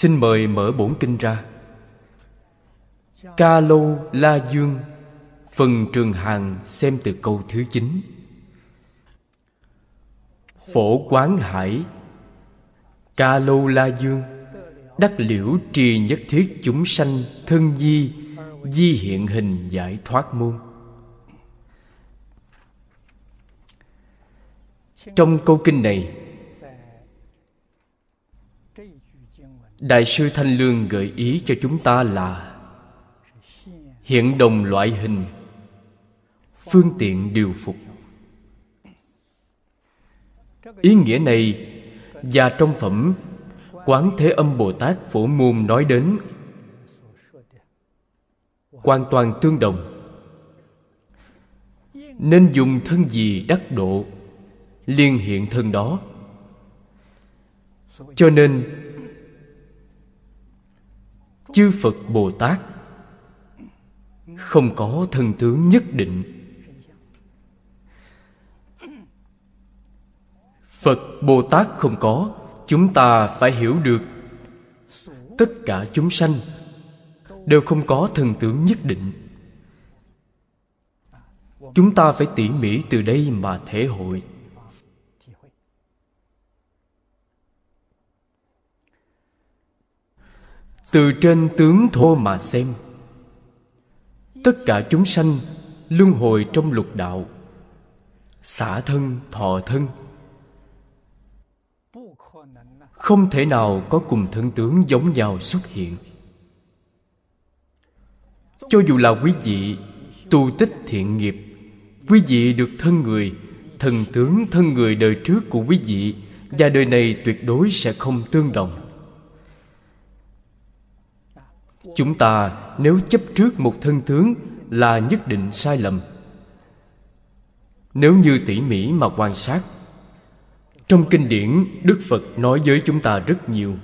xin mời mở bổn kinh ra. Ca Lô la dương phần trường hàng xem từ câu thứ chín. Phổ quán hải ca Lô la dương đắc liễu trì nhất thiết chúng sanh thân di di hiện hình giải thoát môn. Trong câu kinh này đại sư thanh lương gợi ý cho chúng ta là hiện đồng loại hình, phương tiện điều phục. Ý nghĩa này và trong phẩm quán thế âm bồ tát phổ môn nói đến hoàn toàn tương đồng. Nên dùng thân gì đắc độ liên hiện thân đó. Cho nên chư phật bồ tát. Không có thân tướng nhất định. Phật bồ tát không có, chúng ta phải hiểu được. Tất cả chúng sanh đều không có thần tướng nhất định. Chúng ta phải tỉ mỉ từ đây mà thể hội. Từ trên tướng thô mà xem. Tất cả chúng sanh luân hồi trong lục đạo, xả thân, thọ thân. Không thể nào có cùng thân tướng giống nhau xuất hiện. Cho dù là quý vị tu tích thiện nghiệp, quý vị được thân người, thần tướng thân người đời trước của quý vị và đời này tuyệt đối sẽ không tương đồng. Chúng ta nếu chấp trước một thân tướng là nhất định sai lầm. Nếu như tỉ mỉ mà quan sát, trong kinh điển đức phật nói với chúng ta rất nhiều.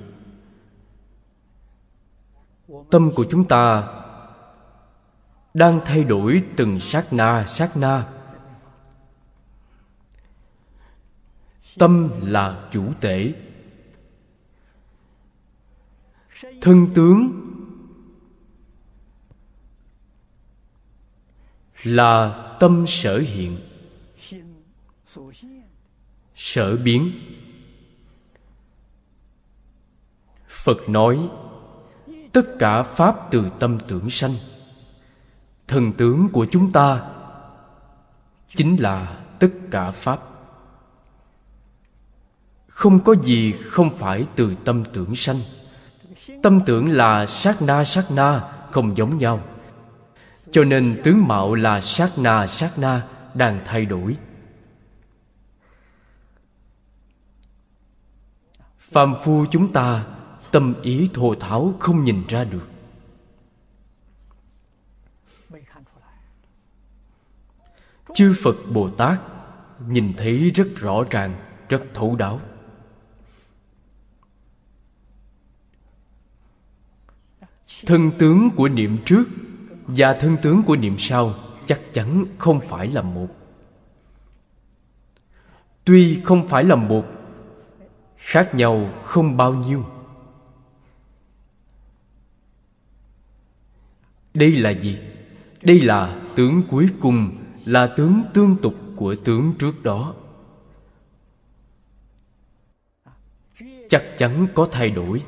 Tâm của chúng ta đang thay đổi từng sát na sát na. Tâm là chủ tể thân tướng là tâm sở hiện. Sở biến. Phật nói, tất cả pháp từ tâm tưởng sanh. Thần tướng của chúng ta chính là tất cả pháp. Không có gì không phải từ tâm tưởng sanh. Tâm tưởng là sát na sát na, không giống nhau cho nên tướng mạo là sát na sát na đang thay đổi. Phàm phu chúng ta, tâm ý thô tháo không nhìn ra được. Chư phật bồ tát nhìn thấy rất rõ ràng, rất thấu đáo. Thân tướng của niệm trước và thân tướng của niệm sau chắc chắn không phải là một. Tuy không phải là một, khác nhau không bao nhiêu. Đây là gì? Đây là tướng cuối cùng, là tướng tương tục của tướng trước đó. Chắc chắn có thay đổi.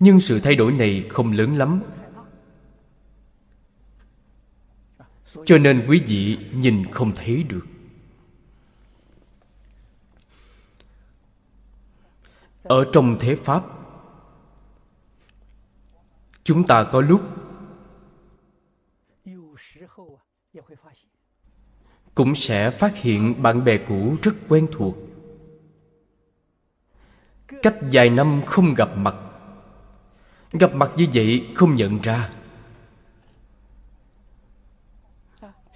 Nhưng sự thay đổi này không lớn lắm. Cho nên quý vị nhìn không thấy được. Ở trong thế pháp, chúng ta có lúc cũng sẽ phát hiện bạn bè cũ rất quen thuộc. Cách vài năm không gặp mặt. Gặp mặt như vậy không nhận ra.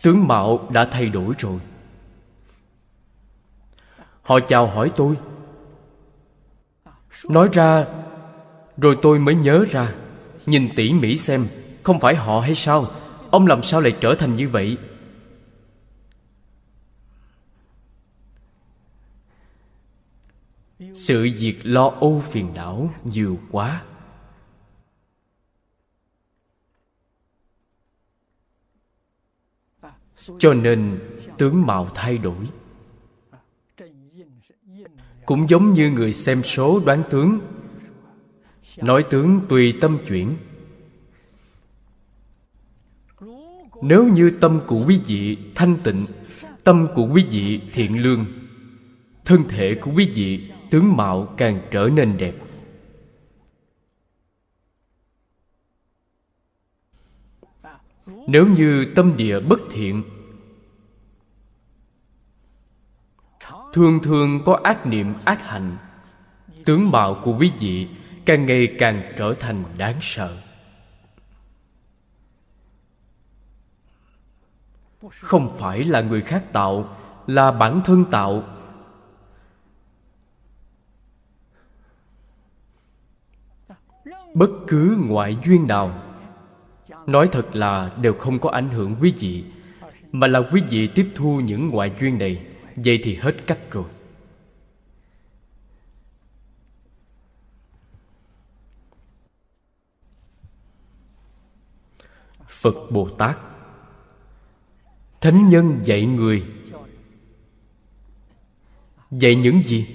Tướng mạo đã thay đổi rồi. Họ chào hỏi tôi. Nói ra, rồi tôi mới nhớ ra, nhìn tỉ mỉ xem, không phải họ hay sao? Ông làm sao lại trở thành như vậy? Sự việc lo âu phiền não nhiều quá. Cho nên tướng mạo thay đổi. Cũng giống như người xem số đoán tướng. Nói tướng tùy tâm chuyển. Nếu như tâm của quý vị thanh tịnh, tâm của quý vị thiện lương, thân thể của quý vị, tướng mạo càng trở nên đẹp. Nếu như tâm địa bất thiện thường thường có ác niệm, ác hạnh. Tướng mạo của quý vị càng ngày càng trở thành đáng sợ. Không phải là người khác tạo, là bản thân tạo. Bất cứ ngoại duyên nào, nói thật là đều không có ảnh hưởng quý vị, mà là quý vị tiếp thu những ngoại duyên này vậy thì hết cách rồi. Phật bồ tát. Thánh nhân dạy người. Dạy những gì?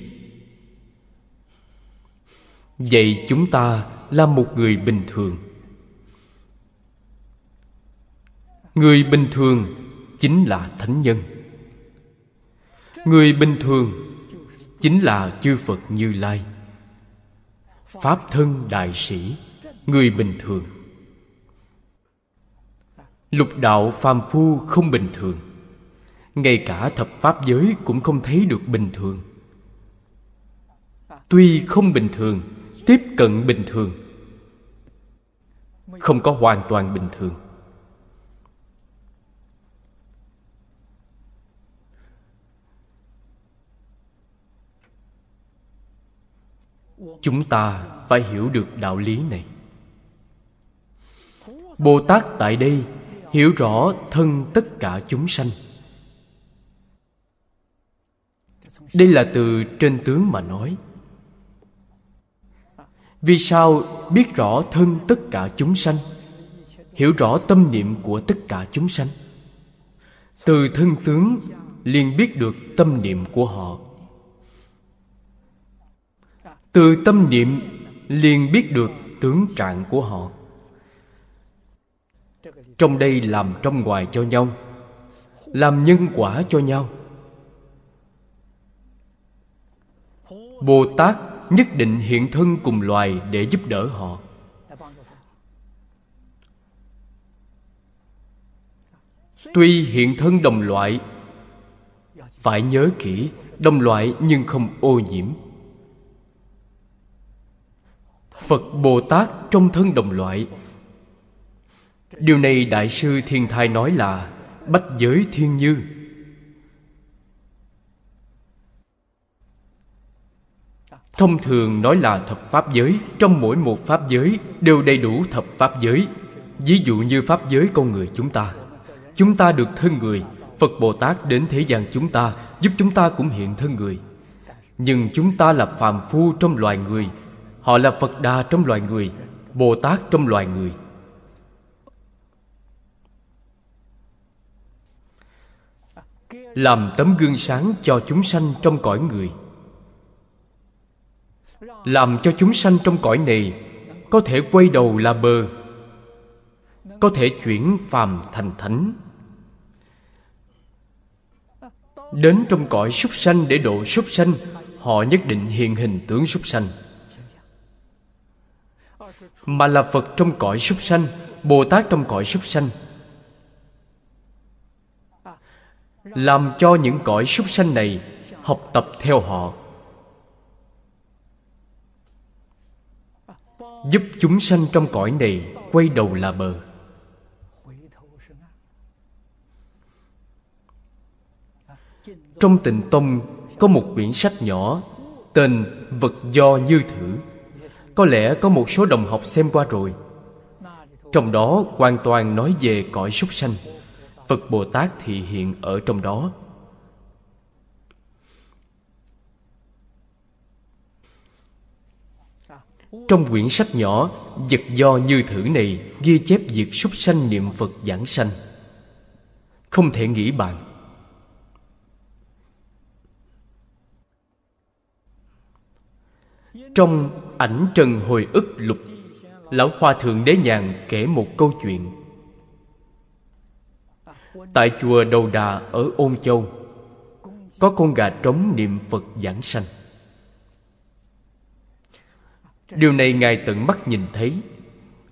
Dạy chúng ta là một người bình thường. Người bình thường chính là thánh nhân người bình thường chính là chư phật như lai. Pháp thân đại sĩ, người bình thường. Lục đạo phàm phu không bình thường. Ngay cả thập pháp giới cũng không thấy được bình thường. Tuy không bình thường, tiếp cận bình thường. Không có hoàn toàn bình thường. Chúng ta phải hiểu được đạo lý này. Bồ tát tại đây hiểu rõ thân tất cả chúng sanh. Đây là từ trên tướng mà nói. Vì sao biết rõ thân tất cả chúng sanh, hiểu rõ tâm niệm của tất cả chúng sanh? Từ thân tướng liền biết được tâm niệm của họ từ tâm niệm, liền biết được tướng trạng của họ. Trong đây làm trong ngoài cho nhau, làm nhân quả cho nhau. Bồ tát nhất định hiện thân cùng loài để giúp đỡ họ. Tuy hiện thân đồng loại, phải nhớ kỹ, đồng loại nhưng không ô nhiễm phật bồ tát trong thân đồng loại. Điều này đại sư thiên thai nói là bách giới thiên như. Thông thường nói là thập pháp giới, trong mỗi một pháp giới đều đầy đủ thập pháp giới. Ví dụ như pháp giới con người chúng ta. Chúng ta được thân người, phật bồ tát đến thế gian chúng ta, giúp chúng ta cũng hiện thân người. Nhưng chúng ta là phàm phu trong loài người họ là phật đà trong loài người, bồ tát trong loài người. Làm tấm gương sáng cho chúng sanh trong cõi người. Làm cho chúng sanh trong cõi này có thể quay đầu là bờ, có thể chuyển phàm thành thánh. Đến trong cõi súc sanh để độ súc sanh, họ nhất định hiện hình tướng súc sanh mà là phật trong cõi súc sanh, bồ tát trong cõi súc sanh. Làm cho những cõi súc sanh này học tập theo họ. Giúp chúng sanh trong cõi này quay đầu là bờ. Trong tịnh tông có một quyển sách nhỏ tên vật do như thử có lẽ có một số đồng học xem qua rồi. Trong đó hoàn toàn nói về cõi súc sanh. Phật bồ tát thị hiện ở trong đó. Trong quyển sách nhỏ, vật do như thử này ghi chép việc súc sanh niệm phật giảng sanh. Không thể nghĩ bàn. Trong ảnh trần hồi ức lục, lão hòa thượng đế nhàn kể một câu chuyện. Tại chùa đầu đà ở ôn châu, có con gà trống niệm phật giảng sanh. Điều này ngài tận mắt nhìn thấy.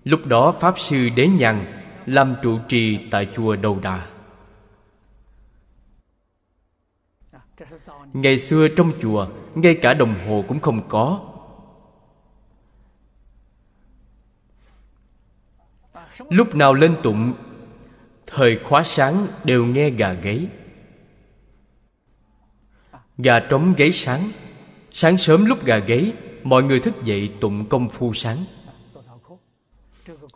Lúc đó pháp sư đế nhàn làm trụ trì tại chùa đầu đà. Ngày xưa trong chùa, ngay cả đồng hồ cũng không có. Lúc nào lên tụng, thời khóa sáng đều nghe gà gáy. Gà trống gáy sáng. Sáng sớm lúc gà gáy, mọi người thức dậy tụng công phu sáng.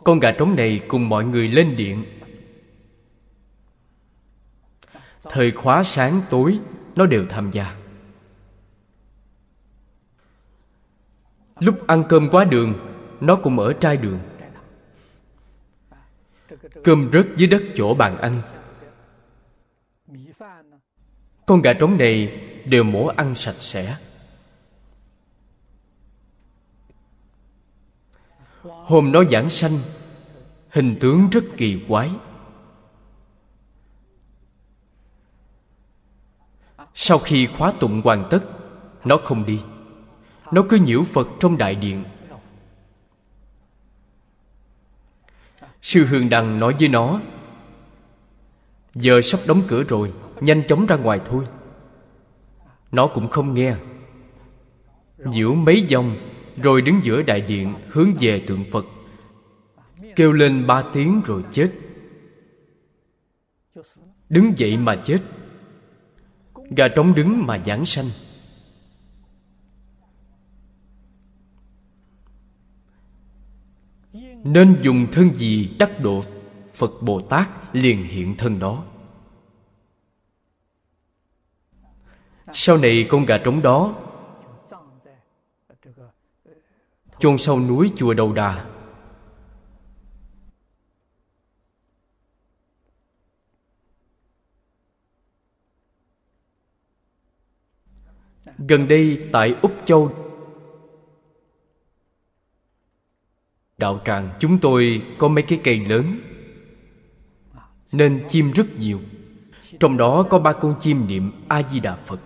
Con gà trống này cùng mọi người lên điện. Thời khóa sáng tối, nó đều tham gia. Lúc ăn cơm quá đường, nó cũng ở trai đường. Cơm rớt dưới đất chỗ bàn ăn. Con gà trống này đều mổ ăn sạch sẽ. Hôm nó giảng sanh, Hình tướng rất kỳ quái. Sau khi khóa tụng hoàn tất, Nó không đi. Nó cứ nhiễu Phật trong đại điện. Sư Hương Đăng nói với nó, Giờ sắp đóng cửa rồi, Nhanh chóng ra ngoài thôi. Nó cũng không nghe. Nhiễu mấy vòng Rồi đứng giữa đại điện Hướng về tượng Phật, Kêu lên ba tiếng rồi chết. Đứng dậy mà chết. Gà trống đứng mà giảng sanh. Nên dùng thân gì đắc độ Phật Bồ Tát liền hiện thân đó. Sau này con gà trống đó, chôn sau núi chùa Đầu Đà. Gần đây tại Úc Châu đạo tràng chúng tôi có mấy cái cây lớn, nên chim rất nhiều. Trong đó có ba con chim niệm a di đà phật.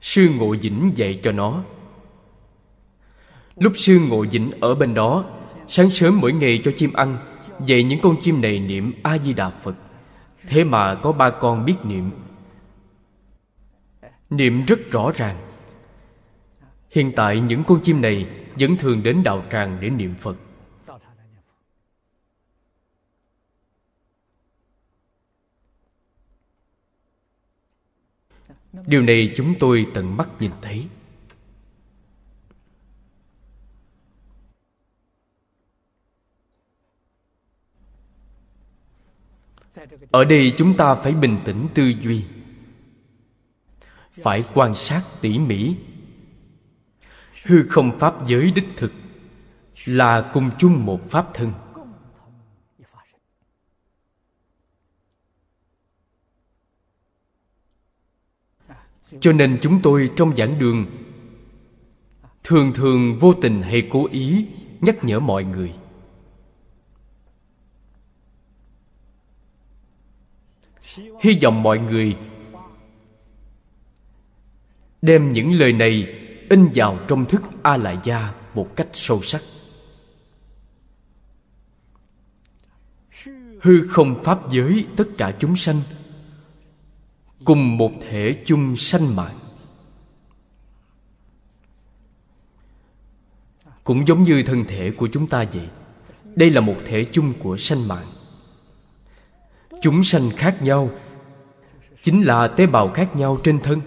Sư ngộ dĩnh dạy cho nó. Lúc sư ngộ dĩnh ở bên đó, sáng sớm mỗi ngày cho chim ăn, dạy những con chim này niệm a di đà phật. Thế mà có ba con biết niệm. Niệm rất rõ ràng. Hiện tại những con chim này Vẫn thường đến đạo tràng để niệm Phật. Điều này chúng tôi tận mắt nhìn thấy. Ở đây chúng ta phải bình tĩnh tư duy, Phải quan sát tỉ mỉ hư không pháp giới đích thực, là cùng chung một pháp thân. Cho nên chúng tôi trong giảng đường, thường thường vô tình hay cố ý nhắc nhở mọi người. Hy vọng mọi người đem những lời này in vào trong thức a la gia một cách sâu sắc. Hư không pháp giới tất cả chúng sanh cùng một thể chung sanh mạng cũng giống như thân thể của chúng ta vậy, đây là một thể chung của sanh mạng. Chúng sanh khác nhau chính là tế bào khác nhau trên thân.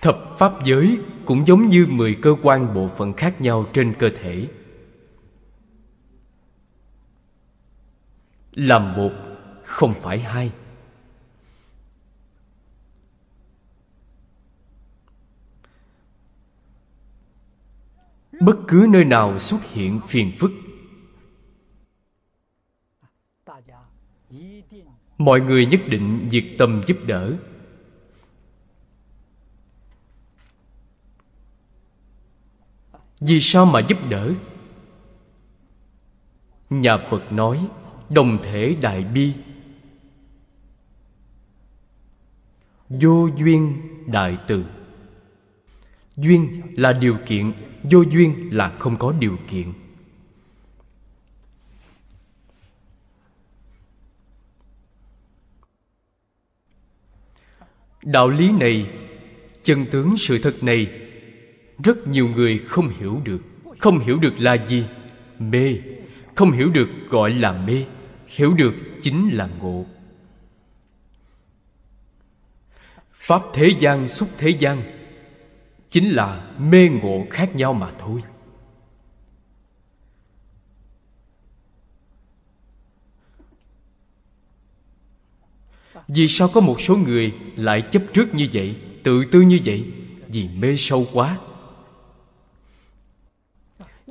Thập pháp giới cũng giống như mười cơ quan bộ phận khác nhau trên cơ thể. Làm một, không phải hai. Bất cứ nơi nào xuất hiện phiền phức, mọi người nhất định diệt tâm giúp đỡ. Vì sao mà giúp đỡ? Nhà phật nói, đồng thể đại bi. Vô duyên đại từ. Duyên là điều kiện, vô duyên là không có điều kiện. Đạo lý này, chân tướng sự thật này rất nhiều người không hiểu được. Không hiểu được là gì? Mê. Không hiểu được gọi là mê. Hiểu được chính là ngộ. Pháp thế gian xúc thế gian chính là mê ngộ khác nhau mà thôi. Vì sao có một số người lại chấp trước như vậy, tự tư như vậy? Vì mê sâu quá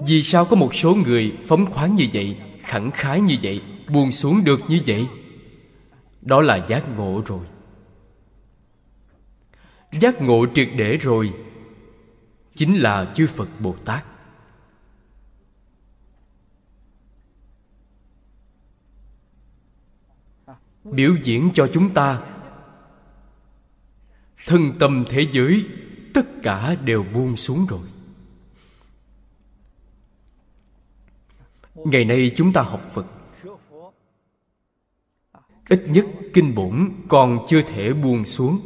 vì sao có một số người phóng khoáng như vậy, khẳng khái như vậy, buông xuống được như vậy? Đó là giác ngộ rồi. Giác ngộ triệt để rồi, chính là chư phật bồ tát. Biểu diễn cho chúng ta, thân tâm thế giới, tất cả đều buông xuống rồi. Ngày nay chúng ta học phật. Ít nhất kinh bổn còn chưa thể buông xuống.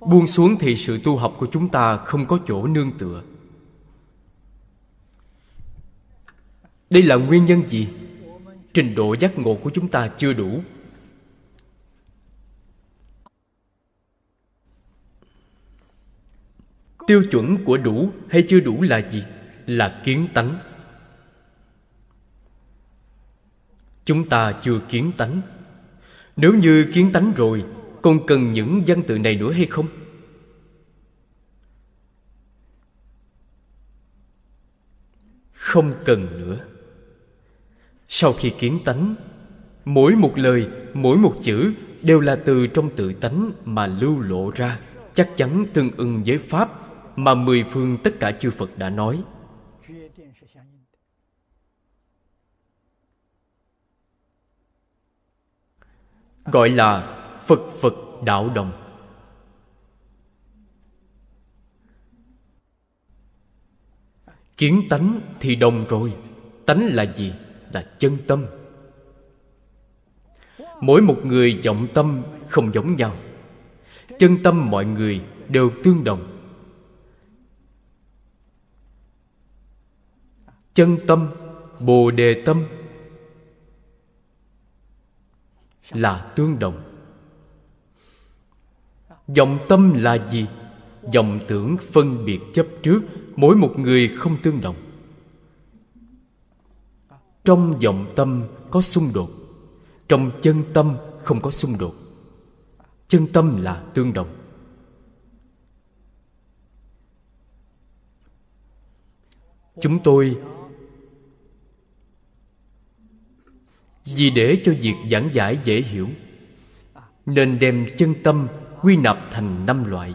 Buông xuống thì sự tu học của chúng ta không có chỗ nương tựa. Đây là nguyên nhân gì? Trình độ giác ngộ của chúng ta chưa đủ. Tiêu chuẩn của đủ hay chưa đủ là gì? Là kiến tánh. Chúng ta chưa kiến tánh. Nếu như kiến tánh rồi còn cần những văn tự này nữa hay không? Không cần nữa. Sau khi kiến tánh, mỗi một lời, mỗi một chữ đều là từ trong tự tánh mà lưu lộ ra, chắc chắn tương ưng với pháp mà mười phương tất cả chư phật đã nói. Gọi là phật phật đạo đồng. Kiến tánh thì đồng rồi, tánh là gì? Là chân tâm. Mỗi một người vọng tâm không giống nhau. Chân tâm mọi người đều tương đồng. Chân tâm, bồ đề tâm là tương đồng. Dòng tâm là gì? Dòng tưởng phân biệt chấp trước, mỗi một người không tương đồng. Trong dòng tâm có xung đột, trong chân tâm không có xung đột. Chân tâm là tương đồng. Chúng tôi vì để cho việc giảng giải dễ hiểu. Nên đem chân tâm quy nạp thành năm loại.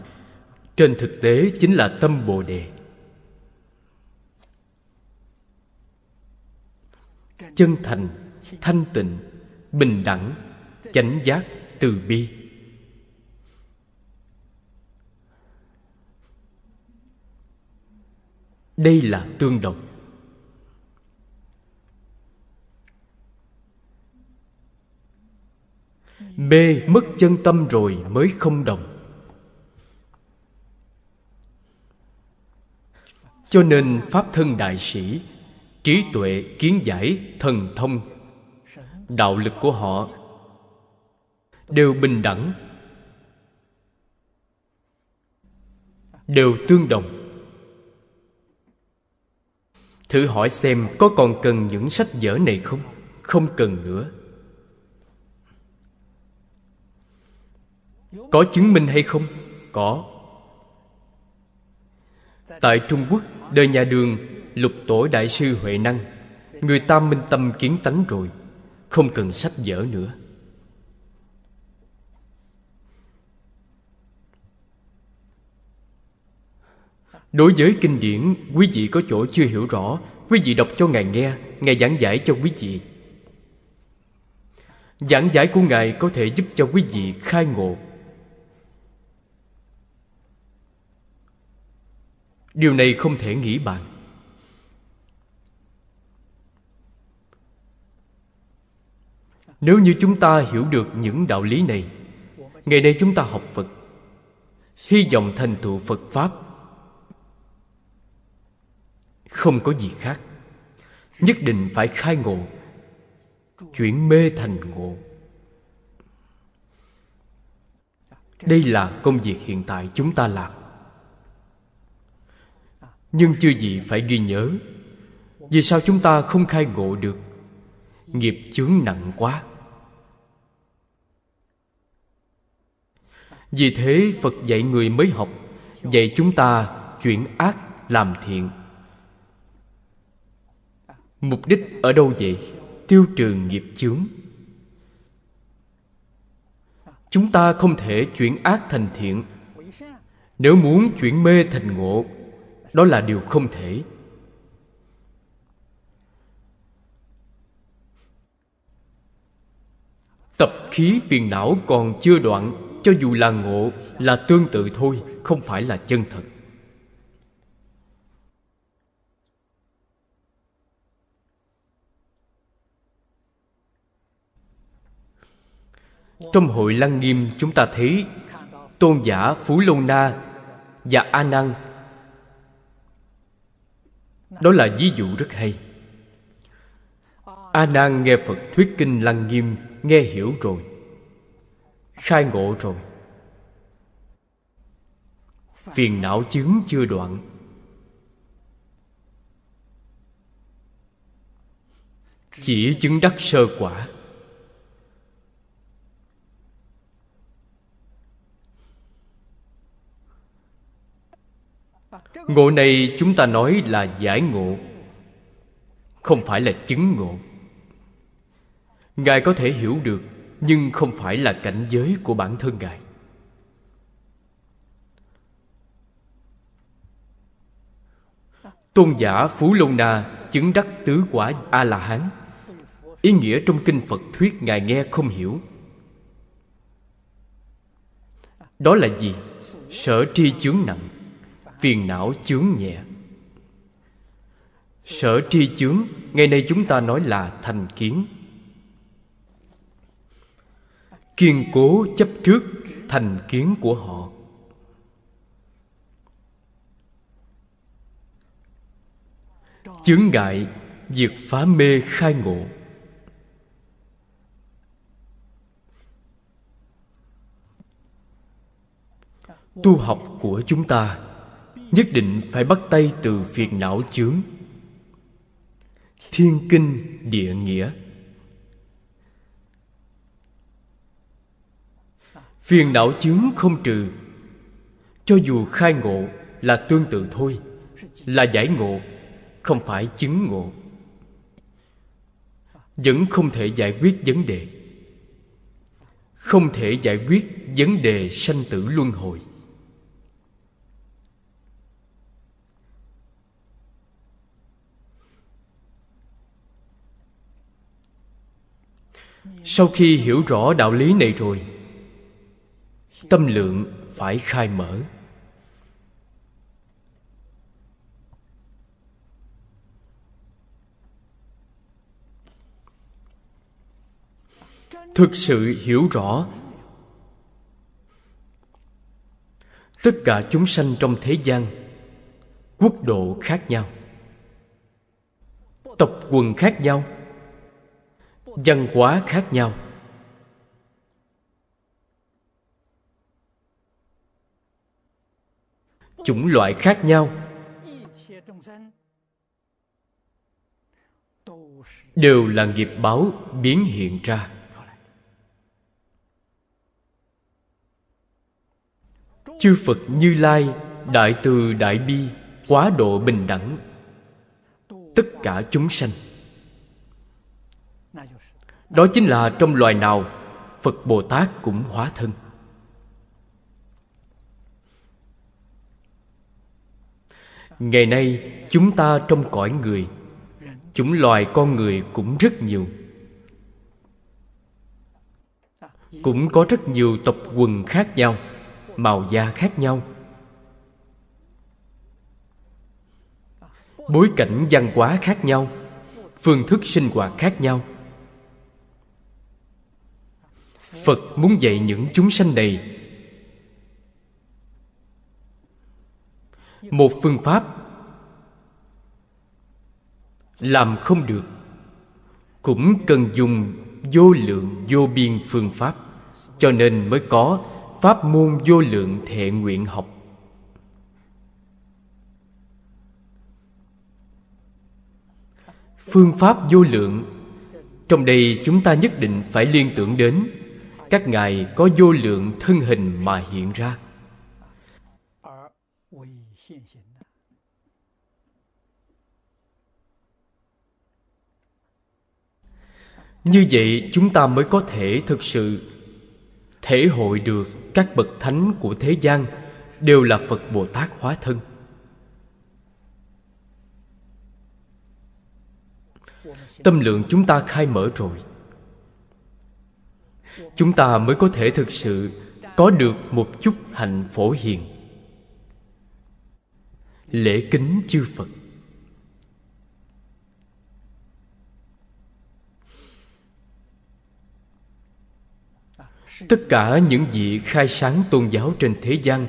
Trên thực tế chính là tâm bồ đề. Chân thành, thanh tịnh, bình đẳng, chánh giác từ bi. Đây là tương đồng. Mê mất chân tâm rồi mới không đồng. Cho nên pháp thân đại sĩ, trí tuệ kiến giải thần thông, đạo lực của họ đều bình đẳng, đều tương đồng. Thử hỏi xem có còn cần những sách vở này không? Không cần nữa. Có chứng minh hay không? Có. Tại trung quốc, đời nhà đường lục tổ đại sư huệ năng, người ta minh tâm kiến tánh rồi, không cần sách vở nữa. Đối với kinh điển, Quý vị có chỗ chưa hiểu rõ, Quý vị đọc cho Ngài nghe, Ngài giảng giải cho quý vị. Giảng giải của Ngài có thể giúp cho quý vị khai ngộ Điều này không thể nghĩ bàn. Nếu như chúng ta hiểu được những đạo lý này, Ngày nay chúng ta học Phật, Hy vọng thành tựu Phật Pháp Không có gì khác. Nhất định phải khai ngộ, Chuyển mê thành ngộ. Đây là công việc hiện tại chúng ta làm. Nhưng chưa gì phải ghi nhớ. Vì sao chúng ta không khai ngộ được? Nghiệp chướng nặng quá. Vì thế Phật dạy người mới học, Dạy chúng ta chuyển ác làm thiện. Mục đích ở đâu vậy? Tiêu trừ nghiệp chướng. Chúng ta không thể chuyển ác thành thiện. Nếu muốn chuyển mê thành ngộ đó là điều không thể. Tập khí phiền não còn chưa đoạn, cho dù là ngộ, là tương tự thôi, không phải là chân thật. Trong hội lăng nghiêm, chúng ta thấy tôn giả phú lâu na và a nan đó là ví dụ rất hay. A nan nghe phật thuyết kinh lăng nghiêm, nghe hiểu rồi, khai ngộ rồi. Phiền não chứng chưa đoạn. Chỉ chứng đắc sơ quả. Ngộ này chúng ta nói là giải ngộ. Không phải là chứng ngộ. Ngài có thể hiểu được, nhưng không phải là cảnh giới của bản thân ngài. Tôn giả phú lâu na chứng đắc tứ quả a la hán ý nghĩa trong kinh phật thuyết ngài nghe không hiểu. Đó là gì? Sở tri chướng nặng phiền não chướng nhẹ. Sở tri chướng, ngày nay chúng ta nói là thành kiến. Kiên cố chấp trước thành kiến của họ. Chướng ngại việc phá mê khai ngộ. Tu học của chúng ta nhất định phải bắt tay từ phiền não chướng. Thiên kinh địa nghĩa. Phiền não chướng không trừ. Cho dù khai ngộ là tương tự thôi, là giải ngộ, không phải chứng ngộ. Vẫn không thể giải quyết vấn đề. Không thể giải quyết vấn đề sanh tử luân hồi. Sau khi hiểu rõ đạo lý này rồi, tâm lượng phải khai mở. Thực sự hiểu rõ, tất cả chúng sanh trong thế gian, quốc độ khác nhau tộc quần khác nhau văn hóa khác nhau. Chủng loại khác nhau. Đều là nghiệp báo biến hiện ra. Chư phật như lai, đại từ đại bi, quá độ bình đẳng. Tất cả chúng sanh đó chính là trong loài nào phật bồ tát cũng hóa thân. Ngày nay, chúng ta trong cõi người chủng loài con người cũng rất nhiều. Cũng có rất nhiều tộc quần khác nhau, màu da khác nhau. Bối cảnh văn hóa khác nhau, phương thức sinh hoạt khác nhau. Phật muốn dạy những chúng sanh này. Một phương pháp làm không được cũng cần dùng vô lượng vô biên phương pháp, cho nên mới có pháp môn vô lượng thệ nguyện học. Phương pháp vô lượng, trong đây chúng ta nhất định phải liên tưởng đến các ngài có vô lượng thân hình mà hiện ra. Như vậy chúng ta mới có thể thực sự thể hội được các bậc thánh của thế gian đều là phật bồ tát hóa thân. Tâm lượng chúng ta khai mở rồi chúng ta mới có thể thực sự có được một chút hạnh phổ hiền. Lễ kính chư phật. Tất cả những vị khai sáng tôn giáo trên thế gian,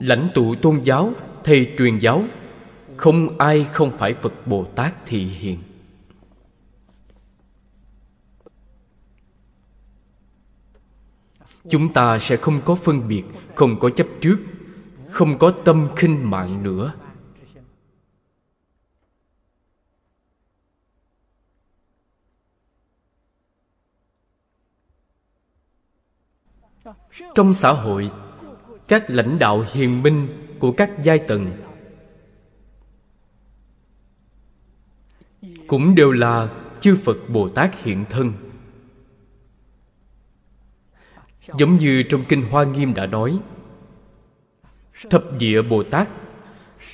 lãnh tụ tôn giáo, thầy truyền giáo, không ai không phải phật bồ tát thị hiện chúng ta sẽ không có phân biệt, không có chấp trước, không có tâm khinh mạng nữa. Trong xã hội, các lãnh đạo hiền minh của các giai tầng cũng đều là chư phật bồ tát hiện thân giống như trong kinh hoa nghiêm đã nói, thập địa bồ tát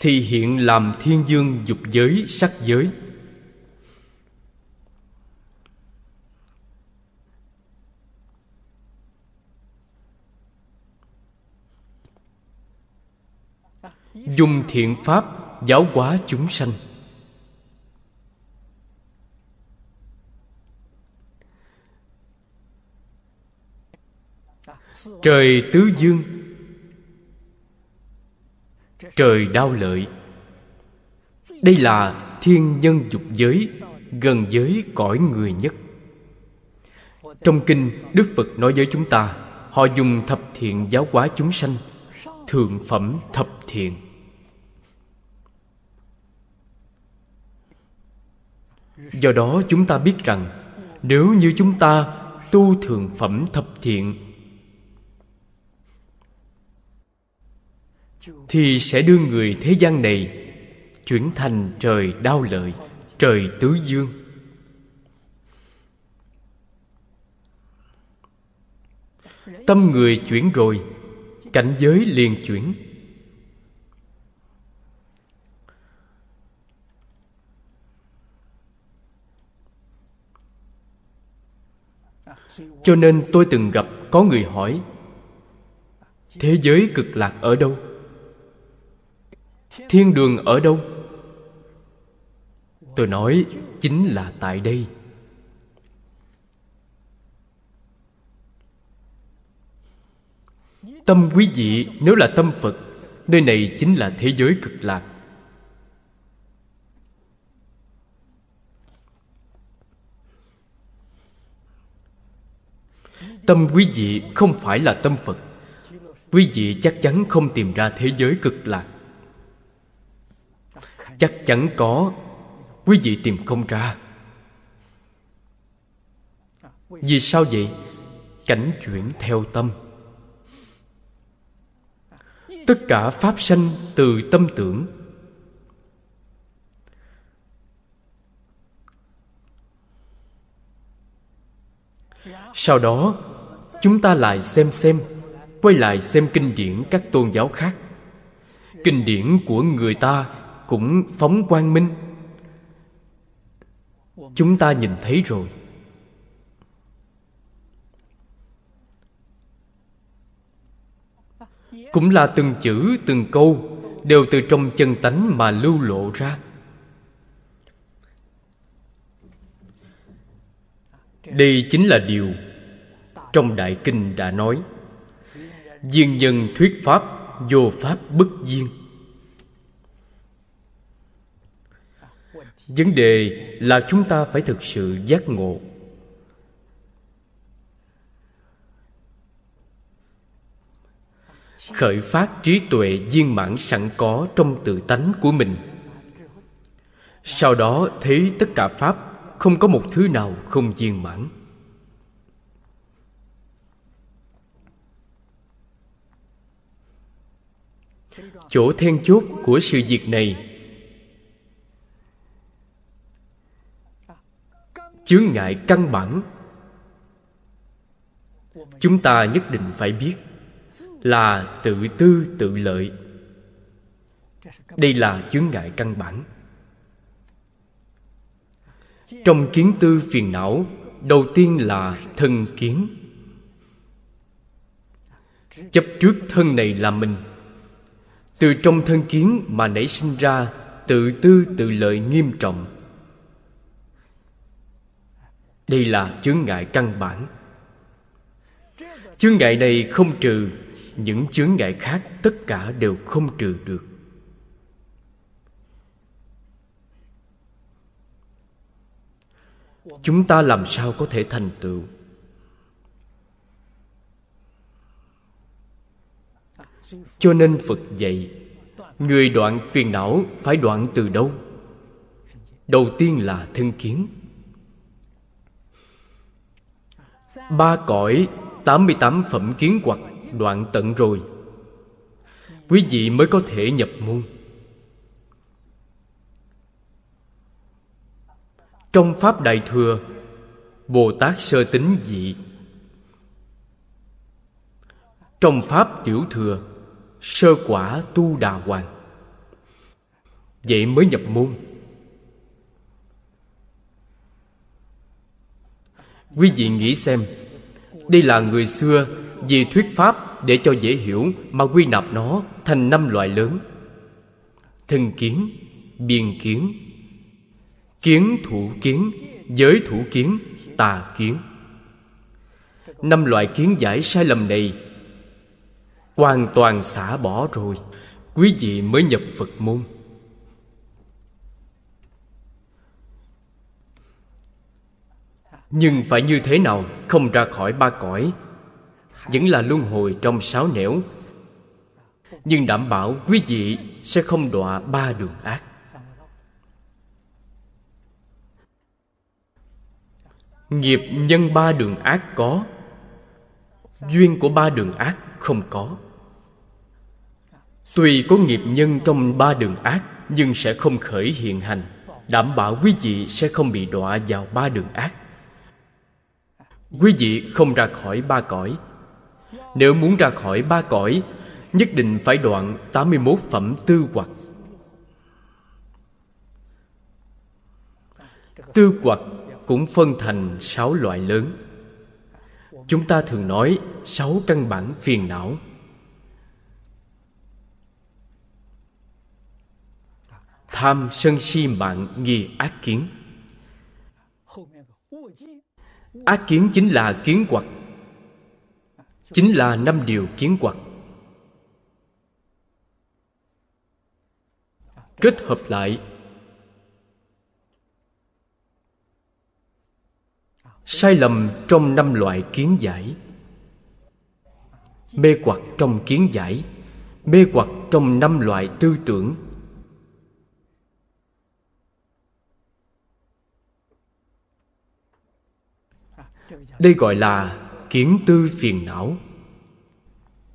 thì hiện làm thiên dương dục giới, sắc giới. Dùng thiện pháp giáo hóa chúng sanh. Trời tứ dương, trời đau lợi. Đây là thiên nhân dục giới, gần giới cõi người nhất. Trong kinh, đức phật nói với chúng ta, họ dùng thập thiện giáo hóa chúng sanh, thượng phẩm thập thiện. Do đó, chúng ta biết rằng, nếu như chúng ta tu thượng phẩm thập thiện thì sẽ đưa người thế gian này chuyển thành trời đau lợi, trời tứ dương. Tâm người chuyển rồi, cảnh giới liền chuyển. Cho nên tôi từng gặp có người hỏi, thế giới cực lạc ở đâu? Thiên đường ở đâu? Tôi nói chính là tại đây. Tâm quý vị, nếu là tâm phật, nơi này chính là thế giới cực lạc. Tâm quý vị không phải là tâm phật. Quý vị chắc chắn không tìm ra thế giới cực lạc chắc chắn có. Quý vị tìm không ra. Vì sao vậy? Cảnh chuyển theo tâm. Tất cả pháp sanh từ tâm tưởng. Sau đó, chúng ta lại xem xem, quay lại xem kinh điển các tôn giáo khác. Kinh điển của người ta cũng phóng quang minh. Chúng ta nhìn thấy rồi. Cũng là từng chữ, từng câu đều từ trong chân tánh mà lưu lộ ra. Đây chính là điều trong đại kinh đã nói. Duyên nhân thuyết pháp, vô pháp bất duyên. Vấn đề là chúng ta phải thực sự giác ngộ. Khởi phát trí tuệ viên mãn sẵn có trong tự tánh của mình. Sau đó, thấy tất cả pháp, không có một thứ nào không viên mãn. Chỗ then chốt của sự việc này chướng ngại căn bản. Chúng ta nhất định phải biết là tự tư tự lợi. Đây là chướng ngại căn bản. Trong kiến tư phiền não, đầu tiên là thân kiến. Chấp trước thân này là mình. Từ trong thân kiến mà nảy sinh ra tự tư tự lợi nghiêm trọng đây là chướng ngại căn bản. Chướng ngại này không trừ, những chướng ngại khác tất cả đều không trừ được. Chúng ta làm sao có thể thành tựu? Cho nên phật dạy, người đoạn phiền não phải đoạn từ đâu? Đầu tiên là thân kiến. Ba cõi 88 phẩm kiến quật, đoạn tận rồi. Quý vị mới có thể nhập môn. Trong pháp đại thừa bồ tát sơ tính dị. Trong pháp tiểu thừa, sơ quả tu đà hoàng. Vậy mới nhập môn. Quý vị nghĩ xem, đây là người xưa vì thuyết pháp để cho dễ hiểu mà quy nạp nó thành năm loại lớn. Thân kiến, biên kiến kiến thủ kiến, giới thủ kiến, tà kiến. Năm loại kiến giải sai lầm này hoàn toàn xả bỏ rồi, quý vị mới nhập phật môn. Nhưng phải như thế nào không ra khỏi ba cõi? Vẫn là luân hồi trong sáu nẻo. Nhưng đảm bảo quý vị sẽ không đọa ba đường ác. Nghiệp nhân ba đường ác có. Duyên của ba đường ác không có. Tuy có nghiệp nhân trong ba đường ác nhưng sẽ không khởi hiện hành. Đảm bảo quý vị sẽ không bị đọa vào ba đường ác quý vị không ra khỏi ba cõi. Nếu muốn ra khỏi ba cõi, nhất định phải đoạn 81 phẩm tư hoặc. Tư hoặc cũng phân thành sáu loại lớn. Chúng ta thường nói sáu căn bản phiền não. Tham sân si mạng nghi ác kiến ác kiến chính là kiến quật, chính là năm điều kiến quật. Kết hợp lại. Sai lầm trong năm loại kiến giải. Mê hoặc trong kiến giải. Mê hoặc trong năm loại tư tưởng. Đây gọi là kiến tư phiền não.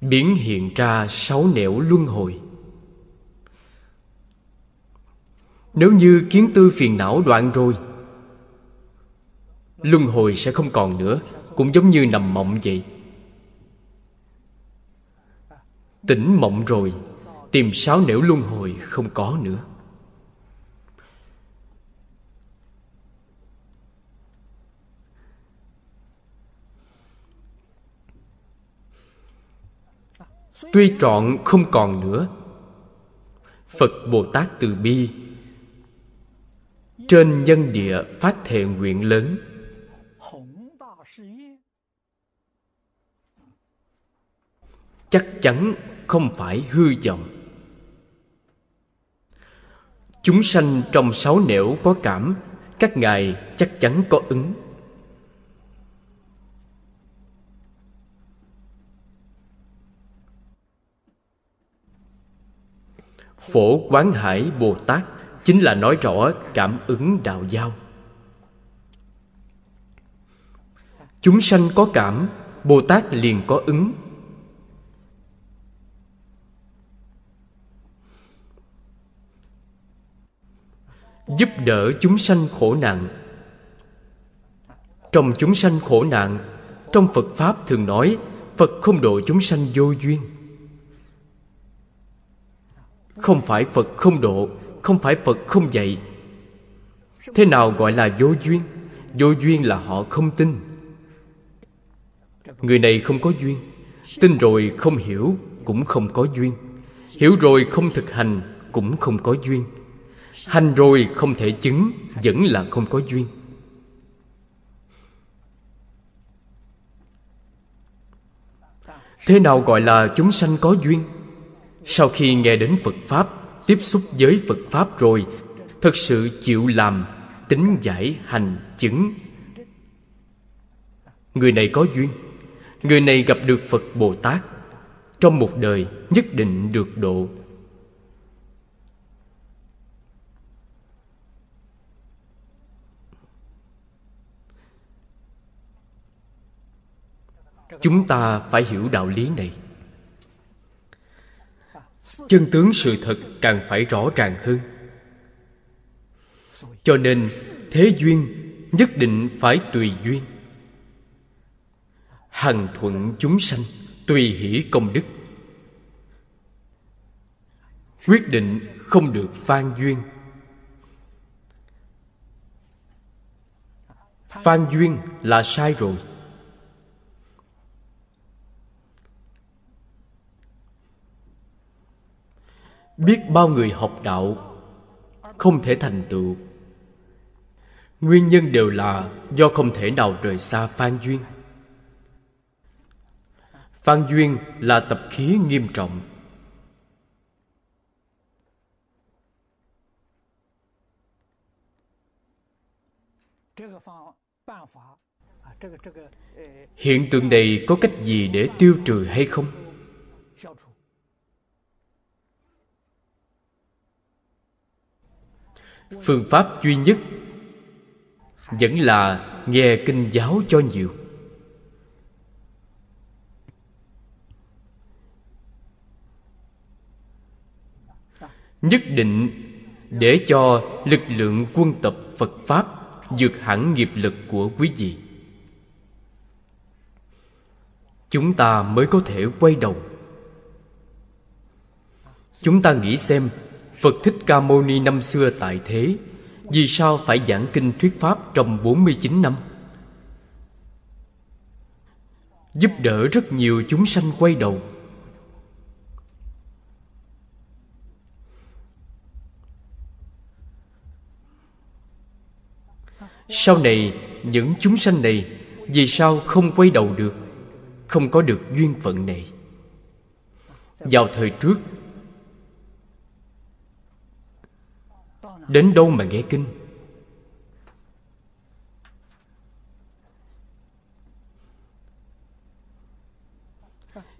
Biến hiện ra sáu nẻo luân hồi. Nếu như kiến tư phiền não đoạn rồi, luân hồi sẽ không còn nữa, cũng giống như nằm mộng vậy. Tỉnh mộng rồi, tìm sáu nẻo luân hồi không có nữa. Tuy trọn không còn nữa. Phật bồ tát từ bi. Trên nhân địa phát thệ nguyện lớn. Chắc chắn không phải hư vọng. Chúng sanh trong sáu nẻo có cảm, các ngài chắc chắn có ứng. Phổ quán hải bồ tát chính là nói rõ cảm ứng đạo giao. Chúng sanh có cảm, bồ tát liền có ứng. Giúp đỡ chúng sanh khổ nạn. Trong chúng sanh khổ nạn, trong phật pháp thường nói, phật không độ chúng sanh vô duyên không phải phật không độ, không phải phật không dạy. Thế nào gọi là vô duyên? Vô duyên là họ không tin. Người này không có duyên, tin rồi không hiểu cũng không có duyên. Hiểu rồi không thực hành cũng không có duyên. Hành rồi không thể chứng, vẫn là không có duyên. Thế nào gọi là chúng sanh có duyên? Sau khi nghe đến phật pháp, tiếp xúc với phật pháp rồi, thật sự chịu làm tính giải hành chứng. Người này có duyên. Người này gặp được phật bồ tát. Trong một đời nhất định được độ. Chúng ta phải hiểu đạo lý này chân tướng sự thật càng phải rõ ràng hơn. Cho nên, thế duyên nhất định phải tùy duyên. Hằng thuận chúng sanh tùy hỷ công đức. Quyết định không được phan duyên. Phan duyên là sai rồi. Biết bao người học đạo, không thể thành tựu. Nguyên nhân đều là do không thể nào rời xa phan duyên. Phan duyên là tập khí nghiêm trọng. Hiện tượng này có cách gì để tiêu trừ hay không? Phương pháp duy nhất vẫn là nghe kinh giáo cho nhiều. Nhất định để cho lực lượng quân tập phật pháp vượt hẳn nghiệp lực của quý vị. Chúng ta mới có thể quay đầu. Chúng ta nghĩ xem Phật Thích Ca Mâu Ni năm xưa tại thế, Vì sao phải giảng kinh thuyết pháp trong 49 năm? Giúp đỡ rất nhiều chúng sanh quay đầu Sau này, những chúng sanh này Vì sao không quay đầu được, Không có được duyên phận này Vào thời trước Đến đâu mà nghe kinh?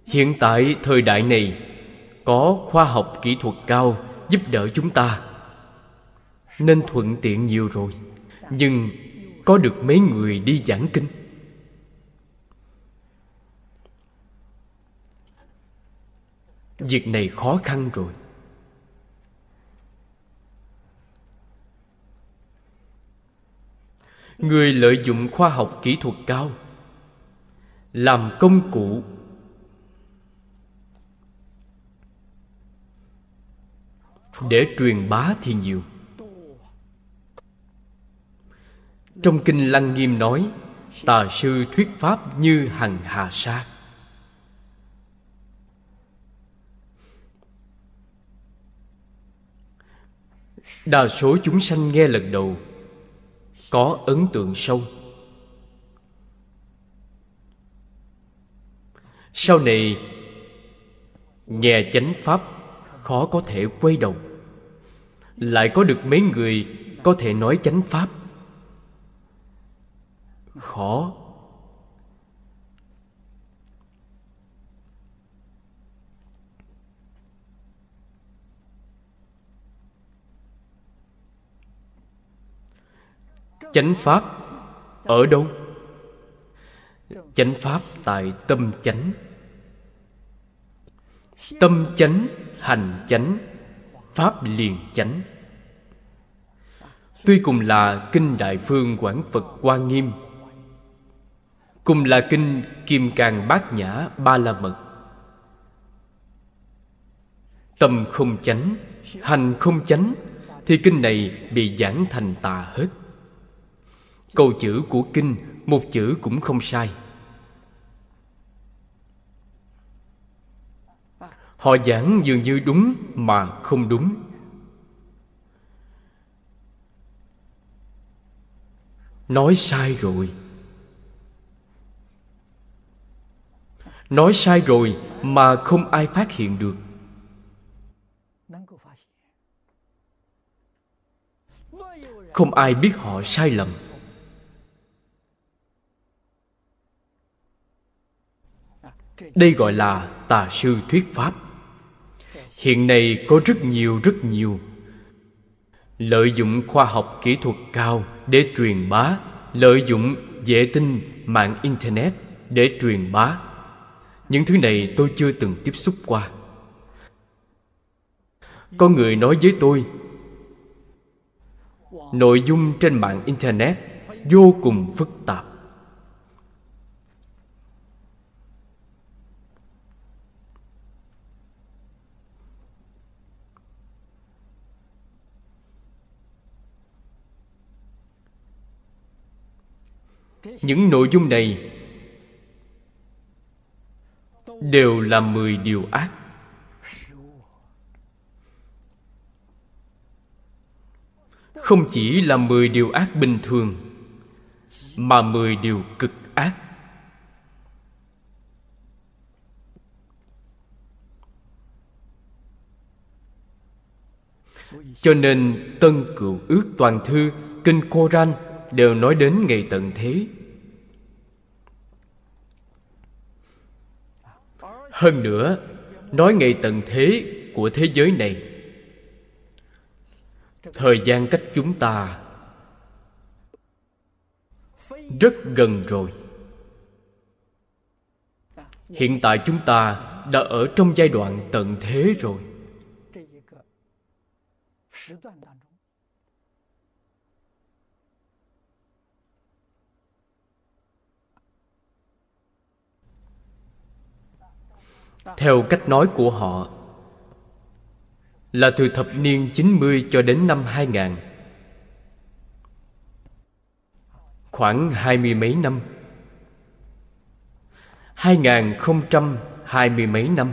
Hiện tại thời đại này, có khoa học kỹ thuật cao giúp đỡ chúng ta. Nên thuận tiện nhiều rồi, nhưng có được mấy người đi giảng kinh? Việc này khó khăn rồi. Người lợi dụng khoa học kỹ thuật cao, làm công cụ. Để truyền bá thì nhiều. Trong kinh lăng nghiêm nói, tà sư thuyết pháp như hằng hà sa. Đa số chúng sanh nghe lần đầu có ấn tượng sâu. Sau này nghe chánh pháp khó có thể quay đầu. Lại có được mấy người có thể nói chánh pháp. Khó chánh pháp. Ở đâu? Chánh pháp tại tâm chánh. Tâm chánh, hành chánh, pháp liền chánh. Tuy cùng là kinh đại phương quảng phật hoa nghiêm, cùng là kinh kim cang bát nhã ba la mật. Tâm không chánh, hành không chánh, thì kinh này bị giảng thành tà hết câu chữ của kinh, một chữ cũng không sai. Họ giảng dường như đúng mà không đúng. Nói sai rồi. Nói sai rồi mà không ai phát hiện được. Không ai biết họ sai lầm. Đây gọi là tà sư thuyết pháp. Hiện nay có rất nhiều rất nhiều. Lợi dụng khoa học kỹ thuật cao để truyền bá, lợi dụng vệ tinh, mạng internet để truyền bá. Những thứ này tôi chưa từng tiếp xúc qua. Có người nói với tôi, nội dung trên mạng internet vô cùng phức tạp. Những nội dung này đều là mười điều ác. Không chỉ là mười điều ác bình thường, mà mười điều cực ác. Cho nên tân cựu ước toàn thư, kinh koran đều nói đến ngày tận thế. Hơn nữa, nói ngày tận thế của thế giới này, thời gian cách chúng ta rất gần rồi. Hiện tại chúng ta đã ở trong giai đoạn tận thế rồi. Theo cách nói của họ, Là từ thập niên 90 cho đến năm 2000 Khoảng hai mươi mấy năm. Hai nghìn không trăm hai mươi mấy năm.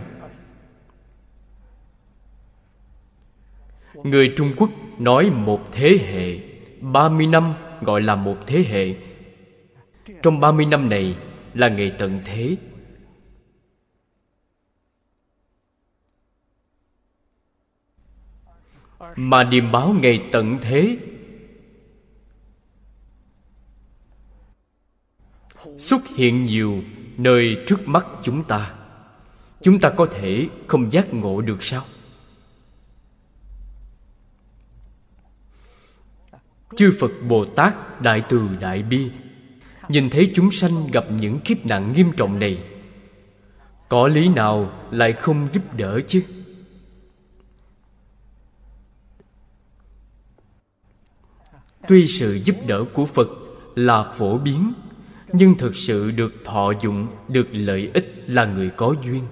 Người Trung Quốc nói một thế hệ, ba mươi năm gọi là một thế hệ. Trong ba mươi năm này là ngày tận thế. Mà điềm báo ngày tận thế. Xuất hiện nhiều nơi trước mắt chúng ta chúng ta có thể không giác ngộ được sao? Chư phật bồ tát, đại từ đại bi, nhìn thấy chúng sanh gặp những kiếp nạn nghiêm trọng này, có lý nào lại không giúp đỡ chứ? Tuy sự giúp đỡ của phật là phổ biến, nhưng thực sự được thọ dụng, được lợi ích là người có duyên.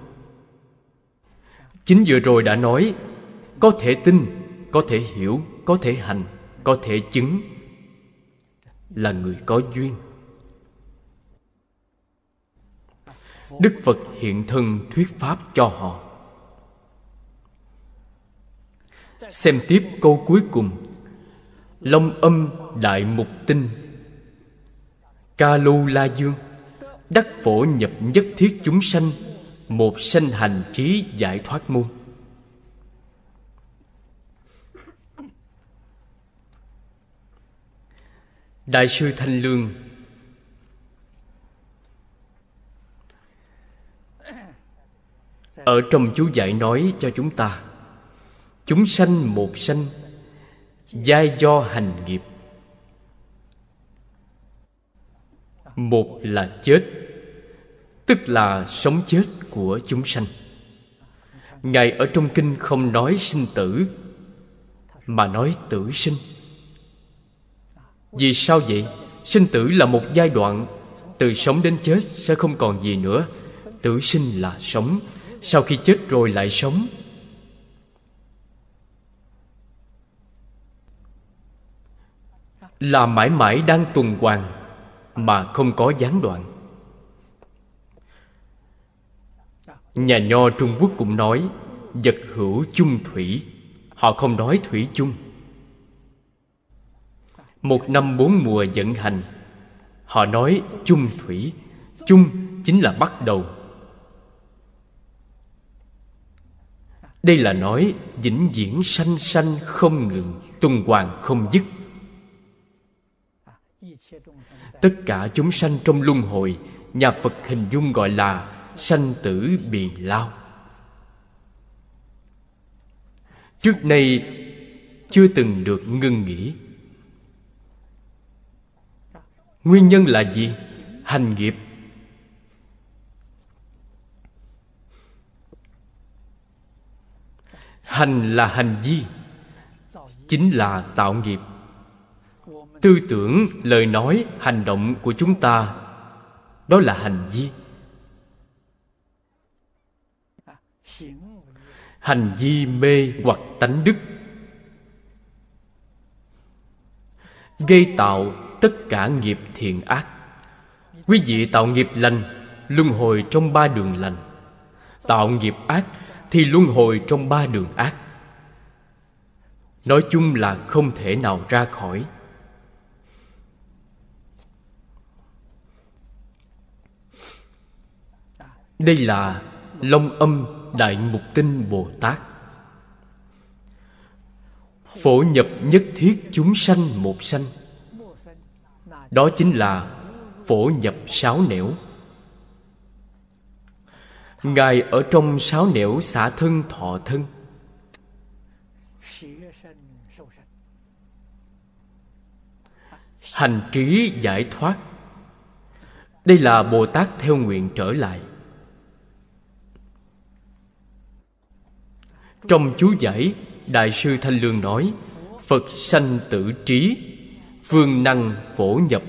Chính vừa rồi đã nói, có thể tin, có thể hiểu, có thể hành, có thể chứng là người có duyên. Đức phật hiện thân thuyết pháp cho họ. Xem tiếp câu cuối cùng long âm đại mục tinh. Ca lu la dương, đắc phổ nhập nhất thiết chúng sanh, một sanh hành trí giải thoát môn. Đại sư thanh lương, ở trong chú giải nói cho chúng ta, chúng sanh một sanh giai do hành nghiệp. Một là chết, tức là sống chết của chúng sanh. Ngài ở trong kinh không nói sinh tử, mà nói tử sinh. Vì sao vậy? Sinh tử là một giai đoạn, từ sống đến chết sẽ không còn gì nữa. Tử sinh là sống, sau khi chết rồi lại sống. Là mãi mãi đang tuần hoàn mà không có gián đoạn. Nhà nho trung quốc cũng nói, vật hữu chung thủy. Họ không nói thủy chung. Một năm bốn mùa vận hành, họ nói chung thủy. Chung chính là bắt đầu. Đây là nói vĩnh viễn sanh sanh không ngừng, tuần hoàn không dứt. Tất cả chúng sanh trong luân hồi, nhà phật hình dung gọi là sanh tử biền lao. Trước nay, chưa từng được ngưng nghỉ. Nguyên nhân là gì? Hành nghiệp. Hành là hành vi, chính là tạo nghiệp tư tưởng, lời nói, hành động của chúng ta. Đó là hành vi. Hành vi mê hoặc tánh đức. Gây tạo tất cả nghiệp thiện ác. Quý vị tạo nghiệp lành, luân hồi trong ba đường lành. Tạo nghiệp ác thì luân hồi trong ba đường ác. Nói chung là không thể nào ra khỏi. Đây là long âm đại mục tinh bồ tát. Phổ nhập nhất thiết chúng sanh một sanh. Đó chính là phổ nhập sáu nẻo. Ngài ở trong sáu nẻo xả thân thọ thân. Hành trí giải thoát. Đây là bồ tát theo nguyện trở lại. Trong chú giải, đại sư thanh lương nói, phật sanh tử trí, phương năng phổ nhập.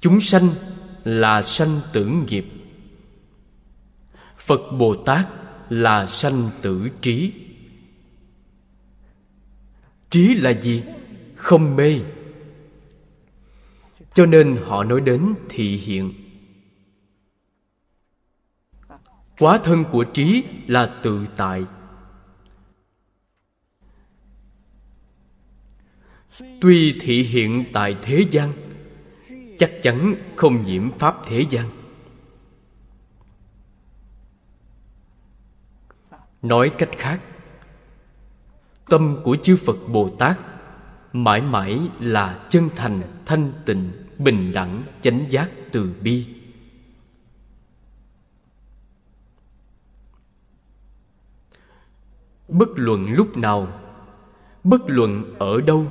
Chúng sanh là sanh tử nghiệp. Phật bồ tát là sanh tử trí. Trí là gì? Không mê. Cho nên họ nói đến thị hiện. Quá thân của trí là tự tại. Tuy thị hiện tại thế gian, chắc chắn không nhiễm pháp thế gian. Nói cách khác, tâm của chư phật bồ tát mãi mãi là chân thành, thanh tịnh, bình đẳng, chánh giác từ bi. Bất luận lúc nào, bất luận ở đâu.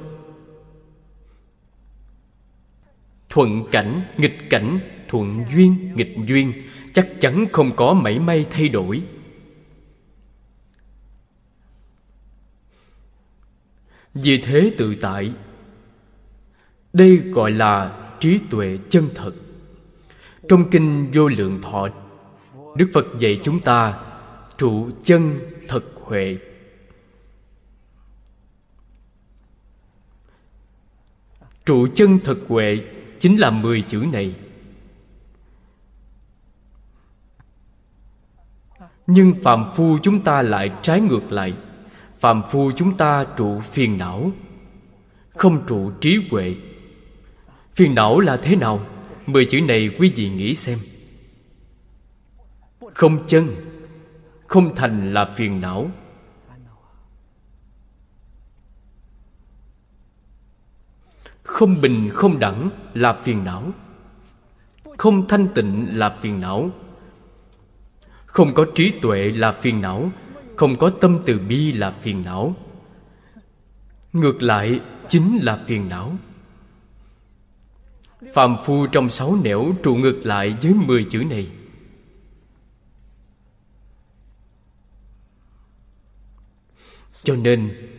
Thuận cảnh, nghịch cảnh, thuận duyên, nghịch duyên, chắc chắn không có mảy may thay đổi. Vì thế tự tại, đây gọi là trí tuệ chân thật. Trong kinh vô lượng thọ, đức phật dạy chúng ta trụ chân thật huệ. Trụ chân thực huệ chính là mười chữ này. Nhưng phạm phu chúng ta lại trái ngược lại. Phạm phu chúng ta trụ phiền não, không trụ trí huệ. Phiền não là thế nào? Mười chữ này quý vị nghĩ xem. Không chân không thành là phiền não. Không bình, không đẳng là phiền não. Không thanh tịnh là phiền não. Không có trí tuệ là phiền não. Không có tâm từ bi là phiền não. Ngược lại, chính là phiền não. Phàm phu trong sáu nẻo trụ ngược lại với mười chữ này. Cho nên,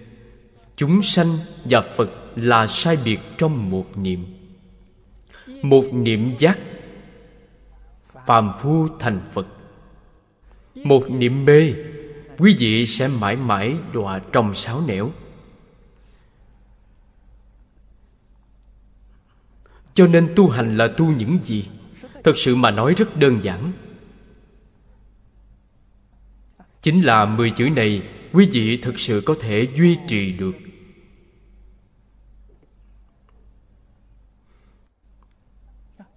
chúng sanh và phật là sai biệt trong một niệm. Một niệm giác phàm phu thành phật. Một niệm mê, quý vị sẽ mãi mãi đọa trong sáu nẻo. Cho nên tu hành là tu những gì? Thật sự mà nói rất đơn giản. Chính là mười chữ này quý vị thực sự có thể duy trì được.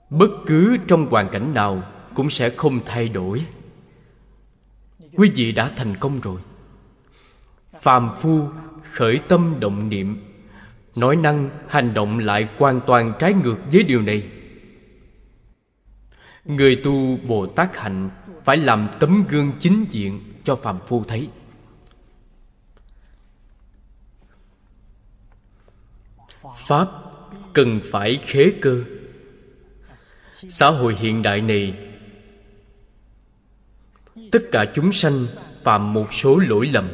Bất cứ trong hoàn cảnh nào cũng sẽ không thay đổi. Quý vị đã thành công rồi. Phàm phu khởi tâm động niệm, nói năng hành động lại hoàn toàn trái ngược với điều này. Người tu bồ tát hạnh phải làm tấm gương chính diện cho phàm phu thấy. Pháp cần phải khế cơ. Xã hội hiện đại này, tất cả chúng sanh phạm một số lỗi lầm.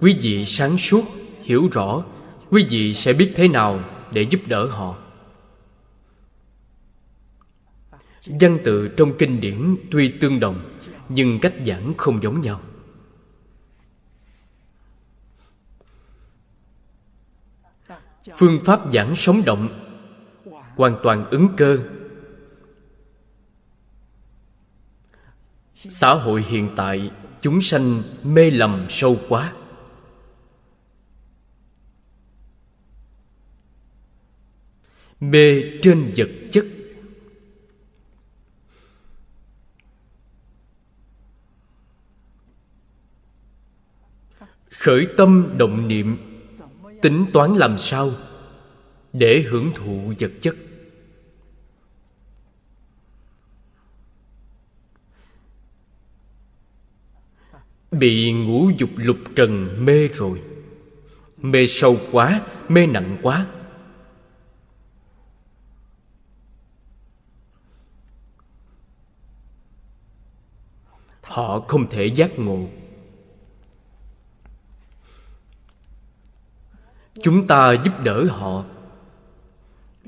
Quý vị sáng suốt hiểu rõ, quý vị sẽ biết thế nào để giúp đỡ họ. Văn tự trong kinh điển tuy tương đồng, nhưng cách giảng không giống nhau. Phương pháp giảng sống động. Hoàn toàn ứng cơ. Xã hội hiện tại, chúng sanh mê lầm sâu quá. Mê trên vật chất. Khởi tâm động niệm tính toán làm sao để hưởng thụ vật chất? Bị ngũ dục lục trần mê rồi. Mê sâu quá, mê nặng quá. Họ không thể giác ngộ. Chúng ta giúp đỡ họ.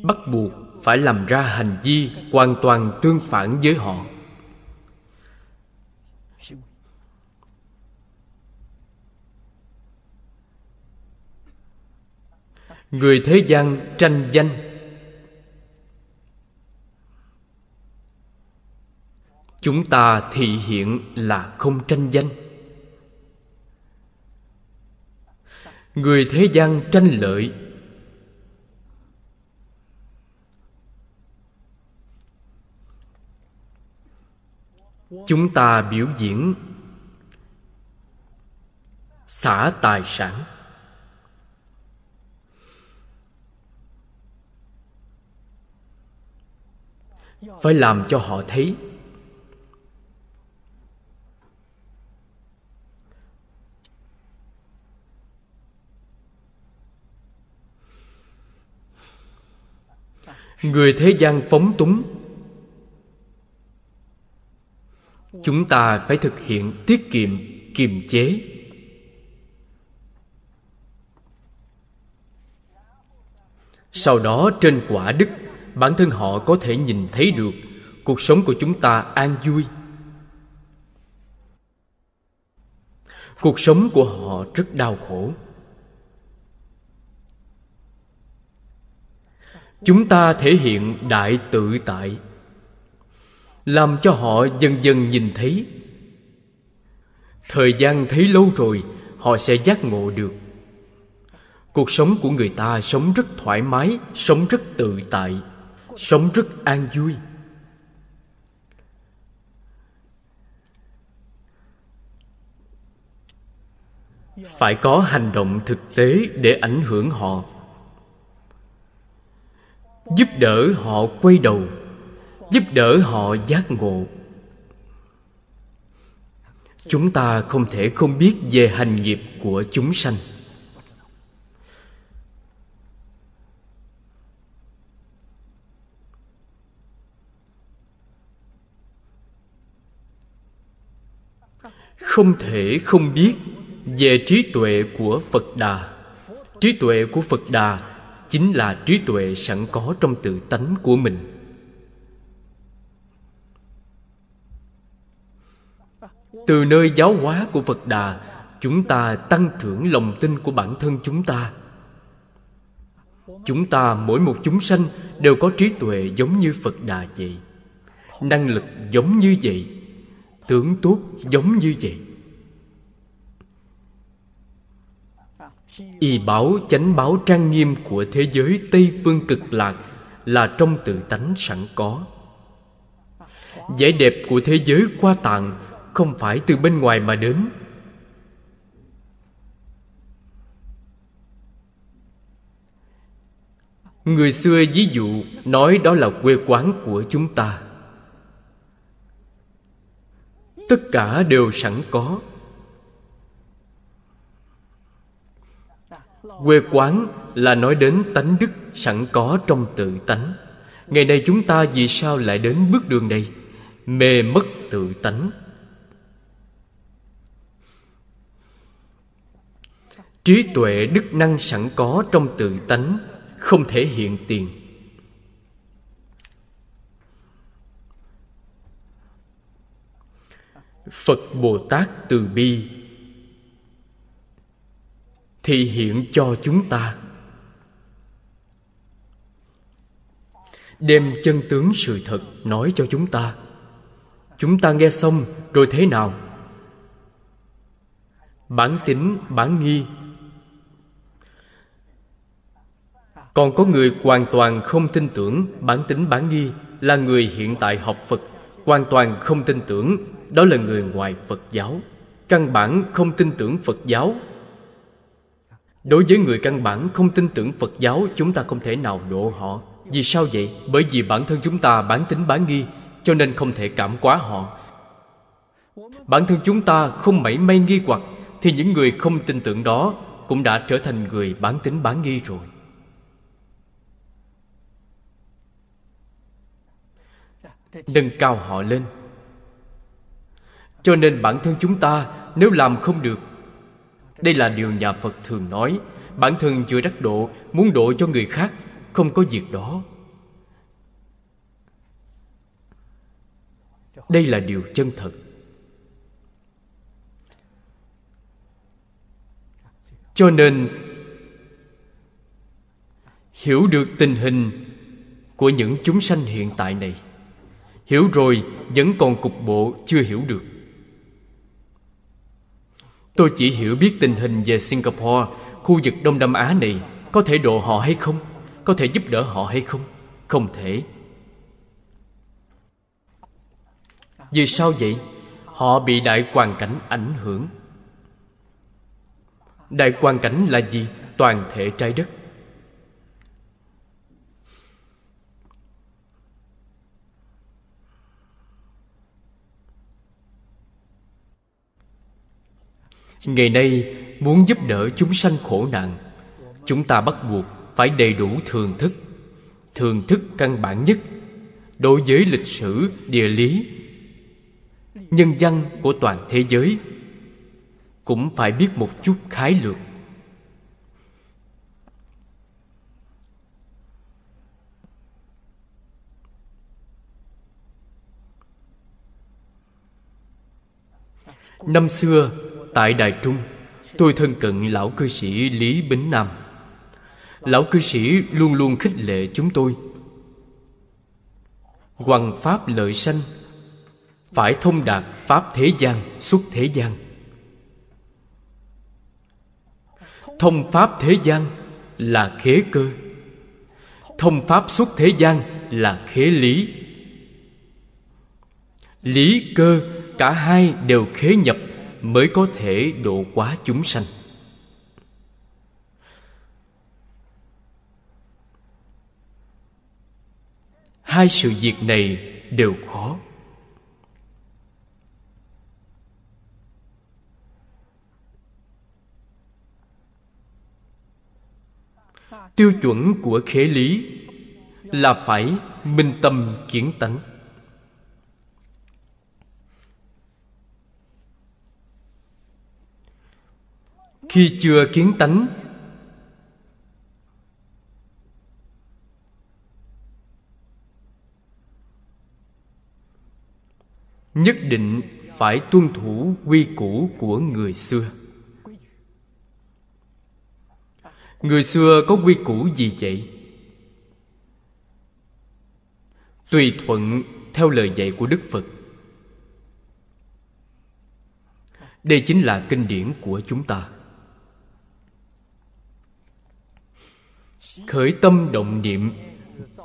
Bắt buộc phải làm ra hành vi hoàn toàn tương phản với họ. Người thế gian tranh danh. Chúng ta thị hiện là không tranh danh. Người thế gian tranh lợi. Chúng ta biểu diễn. Xả tài sản. Phải làm cho họ thấy người thế gian phóng túng. Chúng ta phải thực hiện tiết kiệm, kiềm chế. Sau đó trên quả đức, bản thân họ có thể nhìn thấy được cuộc sống của chúng ta an vui. Cuộc sống của họ rất đau khổ. Chúng ta thể hiện đại tự tại. Làm cho họ dần dần nhìn thấy. Thời gian thấy lâu rồi, họ sẽ giác ngộ được. Cuộc sống của người ta sống rất thoải mái, sống rất tự tại, sống rất an vui. Phải có hành động thực tế để ảnh hưởng họ giúp đỡ họ quay đầu, giúp đỡ họ giác ngộ. Chúng ta không thể không biết về hành nghiệp của chúng sanh. Không thể không biết về trí tuệ của phật đà. Trí tuệ của phật đà chính là trí tuệ sẵn có trong tự tánh của mình. Từ nơi giáo hóa của phật đà, chúng ta tăng trưởng lòng tin của bản thân chúng ta. Chúng ta mỗi một chúng sanh đều có trí tuệ giống như phật đà vậy. Năng lực giống như vậy. Tướng tốt giống như vậy. Y báo chánh báo trang nghiêm của thế giới tây phương cực lạc là trong tự tánh sẵn có. Vẻ đẹp của thế giới qua tạng không phải từ bên ngoài mà đến. Người xưa ví dụ nói đó là quê quán của chúng ta. Tất cả đều sẵn có. Quê quán là nói đến tánh đức sẵn có trong tự tánh. Ngày nay chúng ta vì sao lại đến bước đường này? Mê mất tự tánh. Trí tuệ đức năng sẵn có trong tự tánh không thể hiện tiền. Phật bồ tát từ bi thị hiện cho chúng ta. Đem chân tướng sự thật nói cho chúng ta. Chúng ta nghe xong rồi thế nào? Bản tính, bản nghi. Còn có người hoàn toàn không tin tưởng bản tính, bản nghi là người hiện tại học phật, hoàn toàn không tin tưởng, đó là người ngoài phật giáo. Căn bản không tin tưởng phật giáo đối với người căn bản không tin tưởng phật giáo, chúng ta không thể nào độ họ. Vì sao vậy? Bởi vì bản thân chúng ta bản tính bán nghi, cho nên không thể cảm hóa họ. Bản thân chúng ta không mảy may nghi hoặc, thì những người không tin tưởng đó cũng đã trở thành người bản tính bán nghi rồi. Nâng cao họ lên. Cho nên bản thân chúng ta, nếu làm không được đây là điều nhà phật thường nói, bản thân chưa đắc độ, muốn độ cho người khác, không có việc đó. Đây là điều chân thật. Cho nên, hiểu được tình hình của những chúng sanh hiện tại này, hiểu rồi vẫn còn cục bộ chưa hiểu được tôi chỉ hiểu biết tình hình về singapore, khu vực đông nam á này có thể độ họ hay không, có thể giúp đỡ họ hay không. Không thể. Vì sao vậy? Họ bị đại hoàn cảnh ảnh hưởng. Đại hoàn cảnh là gì? Toàn thể trái đất. Ngày nay, muốn giúp đỡ chúng sanh khổ nạn, chúng ta bắt buộc phải đầy đủ thường thức. Thường thức căn bản nhất đối với lịch sử, địa lý, nhân văn của toàn thế giới cũng phải biết một chút khái lược. Năm xưa tại đài trung, tôi thân cận lão cư sĩ lý bính nam. Lão cư sĩ luôn luôn khích lệ chúng tôi. Hoằng pháp lợi sanh, Phải thông đạt pháp thế gian, xuất thế gian. Thông pháp thế gian là khế cơ. Thông pháp xuất thế gian là khế lý. Lý cơ cả hai đều khế nhập. Mới có thể độ quá chúng sanh. Hai sự việc này đều khó. Tiêu chuẩn của khế lý là phải minh tâm kiến tánh. Khi chưa kiến tánh, nhất định phải tuân thủ quy củ của người xưa. Người xưa có quy củ gì vậy? Tùy thuận theo lời dạy của đức phật. Đây chính là kinh điển của chúng ta. Khởi tâm động niệm,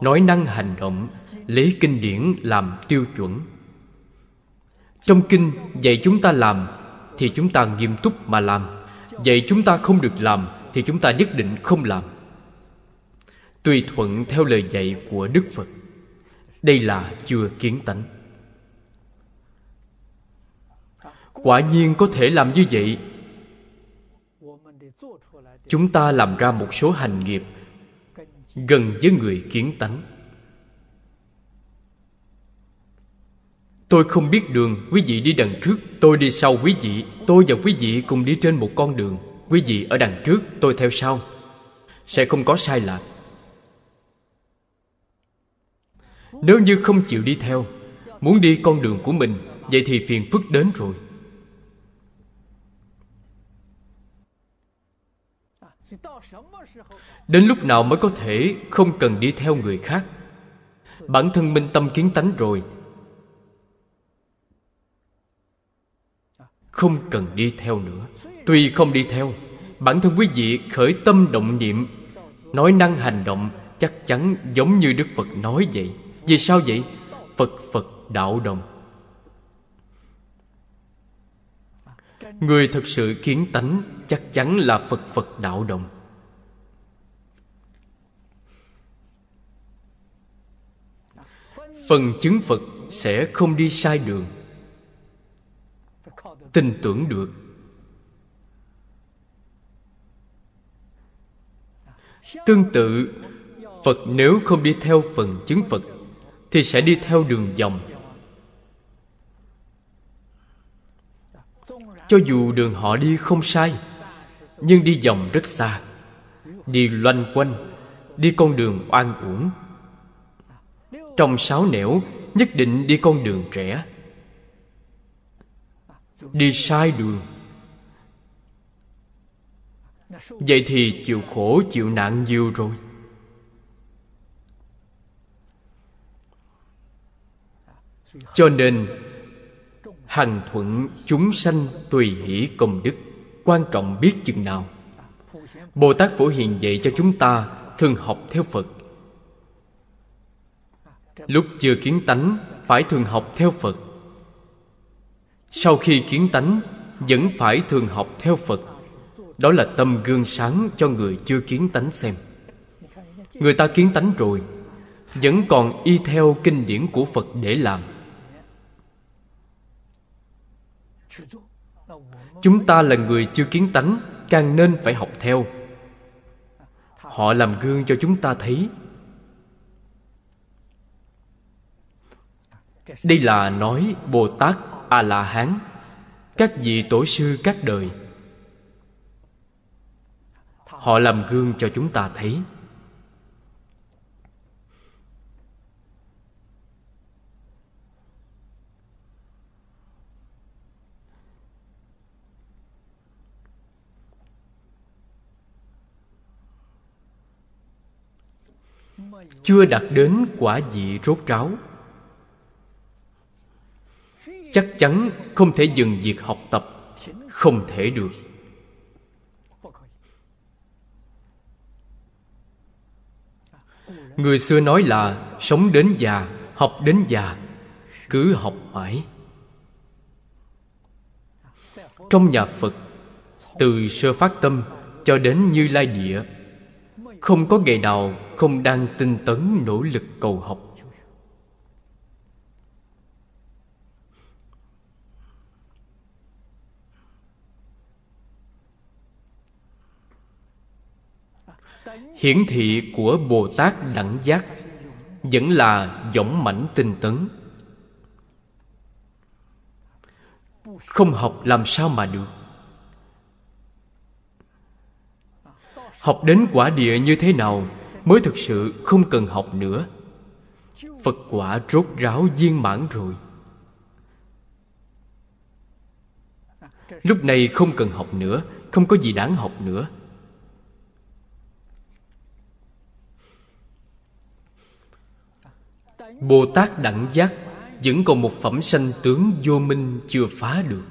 nói năng hành động, lấy kinh điển làm tiêu chuẩn. Trong kinh dạy chúng ta làm thì chúng ta nghiêm túc mà làm, dạy chúng ta không được làm thì chúng ta nhất định không làm. Tùy thuận theo lời dạy của đức phật, đây là chưa kiến tánh. Quả nhiên có thể làm như vậy. Chúng ta làm ra một số hành nghiệp gần với người kiến tánh. Tôi không biết đường, Quý vị đi đằng trước, Tôi đi sau quý vị. Tôi và quý vị cùng đi trên một con đường. Quý vị ở đằng trước, Tôi theo sau. Sẽ không có sai lạc. Nếu như không chịu đi theo, Muốn đi con đường của mình, Vậy thì phiền phức đến rồi. Đến lúc nào mới có thể Không cần đi theo người khác. Bản thân minh tâm kiến tánh rồi. Không cần đi theo nữa. Tuy không đi theo, bản thân quý vị khởi tâm động niệm, nói năng hành động chắc chắn giống như đức phật nói vậy. Vì sao vậy? Phật phật đạo đồng. Người thật sự kiến tánh chắc chắn là phật phật đạo đồng. Phần chứng phật sẽ không đi sai đường. Tin tưởng được. Tương tự, phật nếu không đi theo phần chứng phật, thì sẽ đi theo đường vòng cho dù đường họ đi không sai, nhưng đi vòng rất xa. Đi loanh quanh, đi con đường oan uổng trong sáu nẻo, nhất định đi con đường rẽ đi sai đường. Vậy thì chịu khổ, chịu nạn nhiều rồi. Cho nên, hành thuận chúng sanh tùy hỷ công đức, quan trọng biết chừng nào. Bồ tát phổ hiền dạy cho chúng ta thường học theo phật lúc chưa kiến tánh, phải thường học theo phật. Sau khi kiến tánh, vẫn phải thường học theo phật. Đó là tâm gương sáng cho người chưa kiến tánh xem. Người ta kiến tánh rồi, vẫn còn y theo kinh điển của phật để làm. Chúng ta là người chưa kiến tánh, càng nên phải học theo. Họ làm gương cho chúng ta thấy. Đây là nói bồ tát a la hán các vị tổ sư các đời. Họ làm gương cho chúng ta thấy. Chưa đạt đến quả vị rốt ráo chắc chắn không thể dừng việc học tập. Không thể được. Người xưa nói là sống đến già, học đến già, cứ học mãi. Trong nhà phật, từ sơ phát tâm cho đến như lai địa, không có ngày nào không đang tinh tấn nỗ lực cầu học. Hiển thị của bồ tát đẳng giác vẫn là võng mãnh tinh tấn. Không học làm sao mà được. Học đến quả địa như thế nào mới thực sự không cần học nữa? Phật quả rốt ráo viên mãn rồi. Lúc này không cần học nữa, không có gì đáng học nữa. Bồ tát đẳng giác vẫn còn một phẩm sanh tướng vô minh chưa phá được.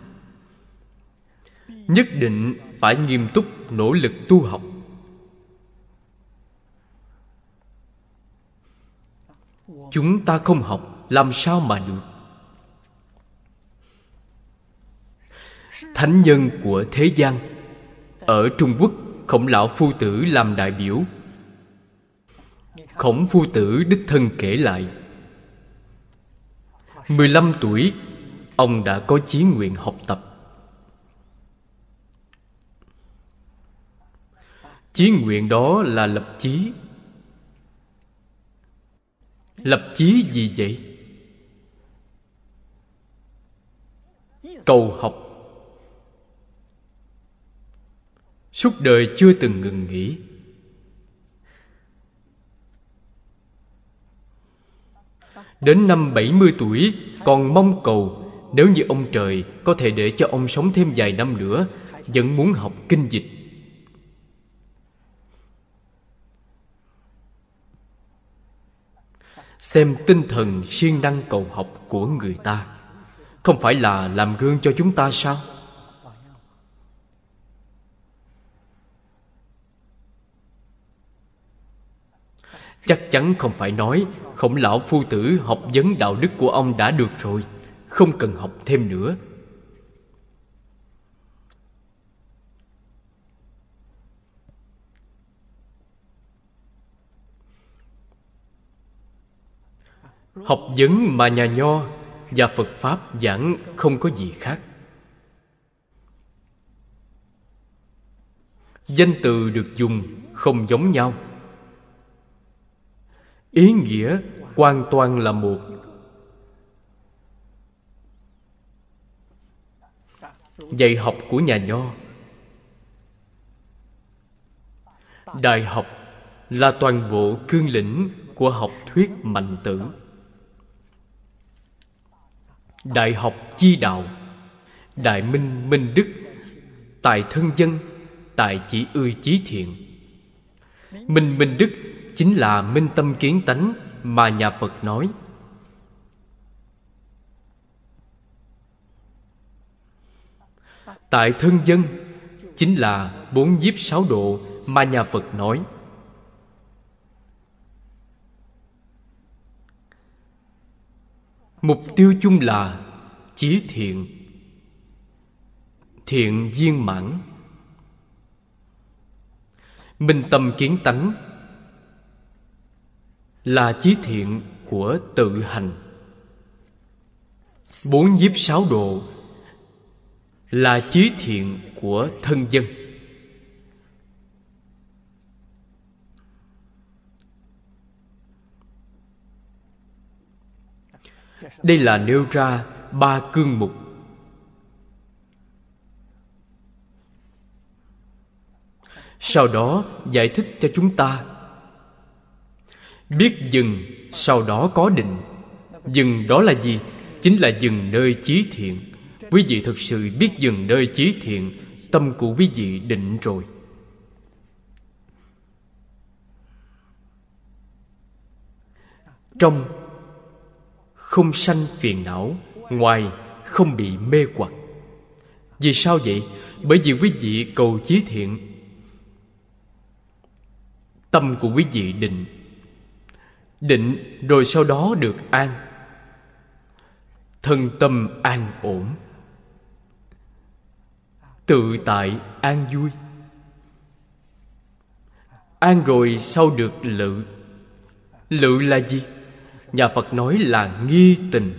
Nhất định phải nghiêm túc nỗ lực tu học. Chúng ta không học, làm sao mà được? Thánh nhân của thế gian, ở trung quốc, khổng lão phu tử làm đại biểu. Khổng phu tử đích thân kể lại 15 tuổi, Ông đã có chí nguyện học tập. Chí nguyện đó là lập chí. Lập chí gì vậy? Cầu học. Suốt đời chưa từng ngừng nghỉ. Đến năm 70 tuổi, Còn mong cầu Nếu như ông trời có thể để cho ông sống thêm vài năm nữa, Vẫn muốn học kinh dịch Xem tinh thần siêng năng cầu học của người ta Không phải là làm gương cho chúng ta sao? Chắc chắn không phải nói Khổng lão phu tử học vấn đạo đức của ông đã được rồi, Không cần học thêm nữa. Học vấn mà nhà Nho và Phật Pháp giảng không có gì khác. Danh từ được dùng không giống nhau ý nghĩa hoàn toàn là một. Dạy học của nhà nho. Đại học là toàn bộ cương lĩnh của học thuyết mạnh tử. Đại học chi đạo, đại minh minh đức tài thân dân tài chỉ ươi chí thiện. Minh minh đức chính là minh tâm kiến tánh mà nhà phật nói. Tại thân dân, chính là bốn nhiếp sáu độ mà nhà phật nói. Mục tiêu chung là chí thiện thiện viên mãn. Minh tâm kiến tánh là chí thiện của tự hành. Bốn nhiếp sáu độ là chí thiện của thân dân. Đây là nêu ra ba cương mục. Sau đó giải thích cho chúng ta biết dừng, sau đó có định. Dừng đó là gì? Chính là dừng nơi chí thiện. Quý vị thực sự biết dừng nơi chí thiện, tâm của quý vị định rồi. Trong không sanh phiền não, ngoài không bị mê hoặc. Vì sao vậy? Bởi vì quý vị cầu chí thiện. Tâm của quý vị định định rồi sau đó được an. Thân tâm an ổn. Tự tại an vui. An rồi sau được lự. Lự là gì? Nhà phật nói là nghi tình.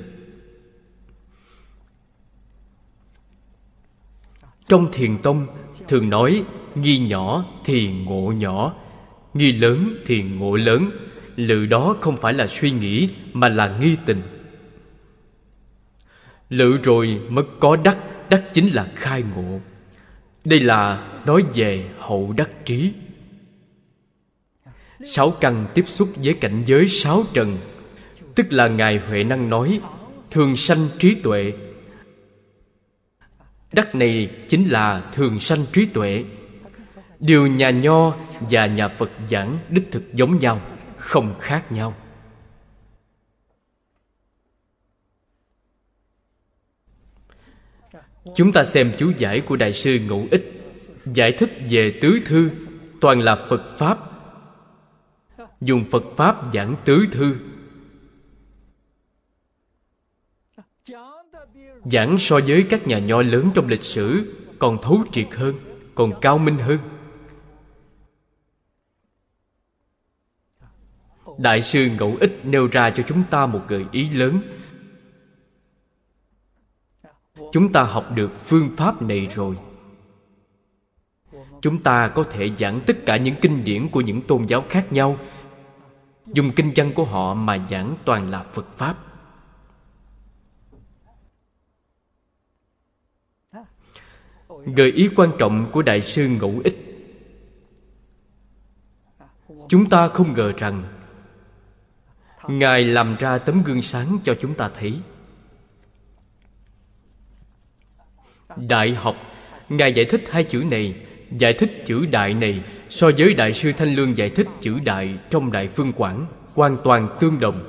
Trong thiền tông thường nói, nghi nhỏ thì ngộ nhỏ, nghi lớn thì ngộ lớn lự đó không phải là suy nghĩ, mà là nghi tình. Lự rồi mất có đắc đắc chính là khai ngộ. Đây là nói về hậu đắc trí. Sáu căn tiếp xúc với cảnh giới sáu trần, tức là ngài huệ năng nói, thường sanh trí tuệ. Đắc này chính là thường sanh trí tuệ. Điều nhà nho và nhà phật giảng đích thực giống nhau không khác nhau. Chúng ta xem chú giải của đại sư ngũ ích, giải thích về tứ thư, toàn là phật pháp. Dùng phật pháp giảng tứ thư. Giảng so với các nhà nho lớn trong lịch sử còn thấu triệt hơn, còn cao minh hơn. Đại sư ngẫu ích nêu ra cho chúng ta một gợi ý lớn. Chúng ta học được phương pháp này rồi. Chúng ta có thể giảng tất cả những kinh điển của những tôn giáo khác nhau. Dùng kinh văn của họ mà giảng toàn là phật pháp. Gợi ý quan trọng của đại sư ngẫu ích. Chúng ta không ngờ rằng ngài làm ra tấm gương sáng cho chúng ta thấy. Đại học, ngài giải thích hai chữ này, giải thích chữ đại này so với đại sư thanh lương giải thích chữ đại trong đại phương quảng, hoàn toàn tương đồng.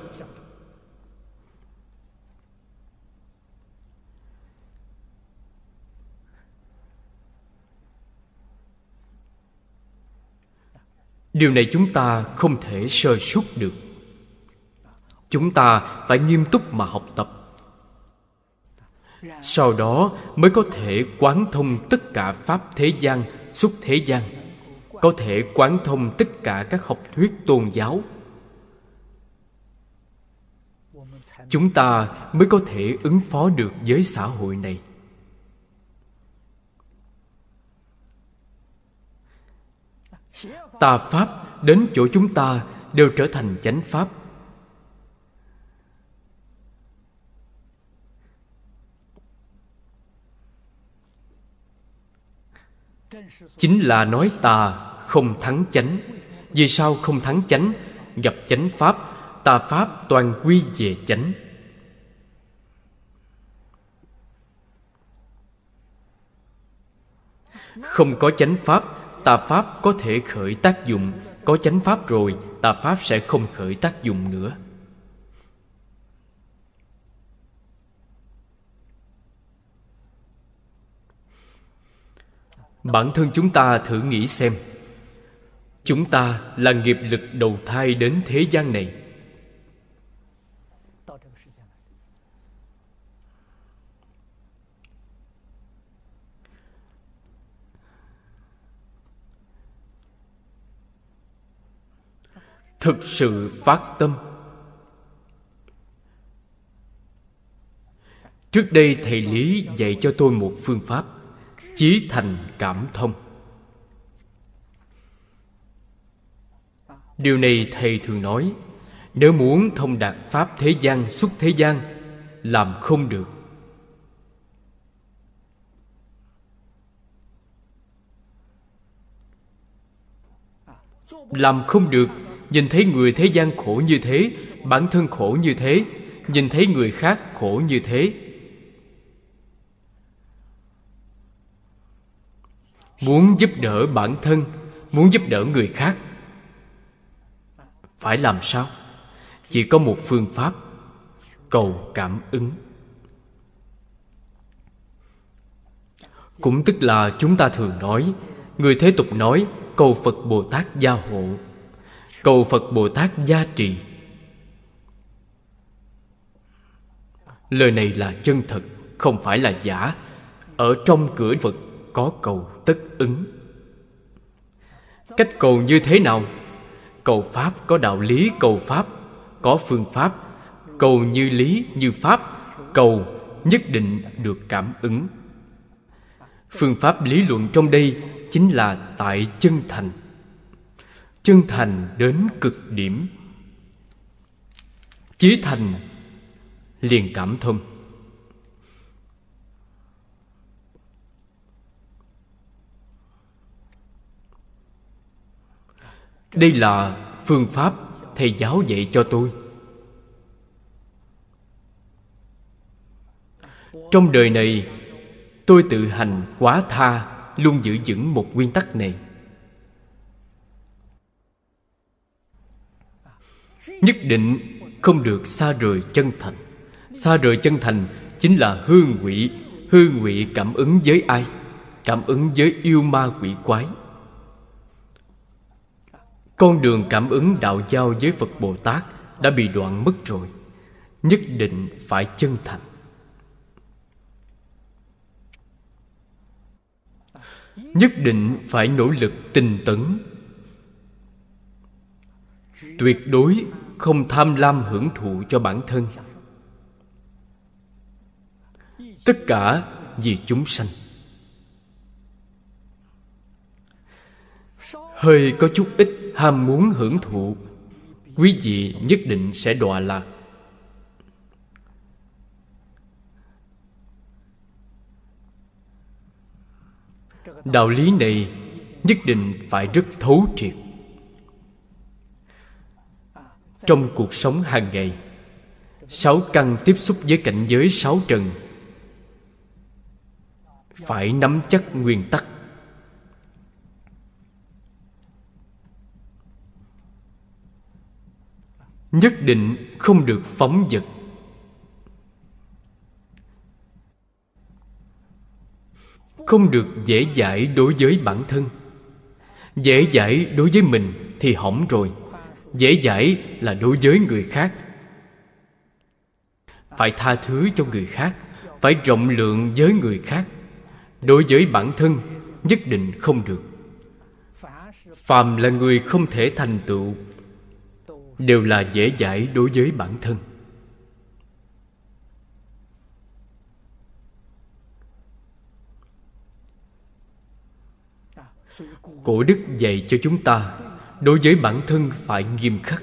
Điều này chúng ta không thể sơ suất được chúng ta phải nghiêm túc mà học tập. Sau đó mới có thể quán thông tất cả pháp thế gian xuất thế gian. Có thể quán thông tất cả các học thuyết tôn giáo. Chúng ta mới có thể ứng phó được với xã hội này. Tà pháp đến chỗ chúng ta đều trở thành chánh pháp. Chính là nói tà không thắng chánh. Vì sao không thắng chánh? Gặp chánh pháp tà pháp toàn quy về chánh. Không có chánh pháp tà pháp có thể khởi tác dụng. Có chánh pháp rồi tà pháp sẽ không khởi tác dụng nữa. Bản thân chúng ta thử nghĩ xem. Chúng ta là nghiệp lực đầu thai đến thế gian này. Thực sự phát tâm. Trước đây thầy lý dạy cho tôi một phương pháp chí thành cảm thông. Điều này thầy thường nói, nếu muốn thông đạt pháp thế gian xuất thế gian, làm không được. Làm không được, nhìn thấy người thế gian khổ như thế, bản thân khổ như thế, nhìn thấy người khác khổ như thế muốn giúp đỡ bản thân, muốn giúp đỡ người khác. Phải làm sao? Chỉ có một phương pháp, cầu cảm ứng. Cũng tức là chúng ta thường nói, người thế tục nói, cầu phật bồ tát gia hộ. Cầu phật bồ tát gia trì. Lời này là chân thật, không phải là giả. Ở trong cửa phật có cầu tất ứng. Cách cầu như thế nào? Cầu pháp có đạo lý cầu pháp, có phương pháp. Cầu như lý như pháp, cầu nhất định được cảm ứng. Phương pháp lý luận trong đây chính là tại chân thành. Chân thành đến cực điểm. Chí thành, liền cảm thông. Đây là phương pháp thầy giáo dạy cho tôi. Trong đời này, tôi tự hành quá tha luôn giữ vững một nguyên tắc này. Nhất định không được xa rời chân thành. Xa rời chân thành chính là hư ngụy hư ngụy cảm ứng với ai? Cảm ứng với yêu ma quỷ quái con đường cảm ứng đạo giao với phật bồ tát đã bị đoạn mất rồi. Nhất định phải chân thành. Nhất định phải nỗ lực tinh tấn. Tuyệt đối không tham lam hưởng thụ cho bản thân. Tất cả vì chúng sanh. Hơi có chút ít ham muốn hưởng thụ, quý vị nhất định sẽ đọa lạc. Đạo lý này nhất định phải rất thấu triệt. Trong cuộc sống hàng ngày, sáu căn tiếp xúc với cảnh giới sáu trần phải nắm chắc nguyên tắc nhất định không được phóng dật. Không được dễ dãi đối với bản thân. Dễ dãi đối với mình thì hỏng rồi. Dễ dãi là đối với người khác. Phải tha thứ cho người khác, phải rộng lượng với người khác. Đối với bản thân, nhất định không được. Phàm là người không thể thành tựu đều là dễ dãi đối với bản thân. Cổ đức dạy cho chúng ta, đối với bản thân phải nghiêm khắc,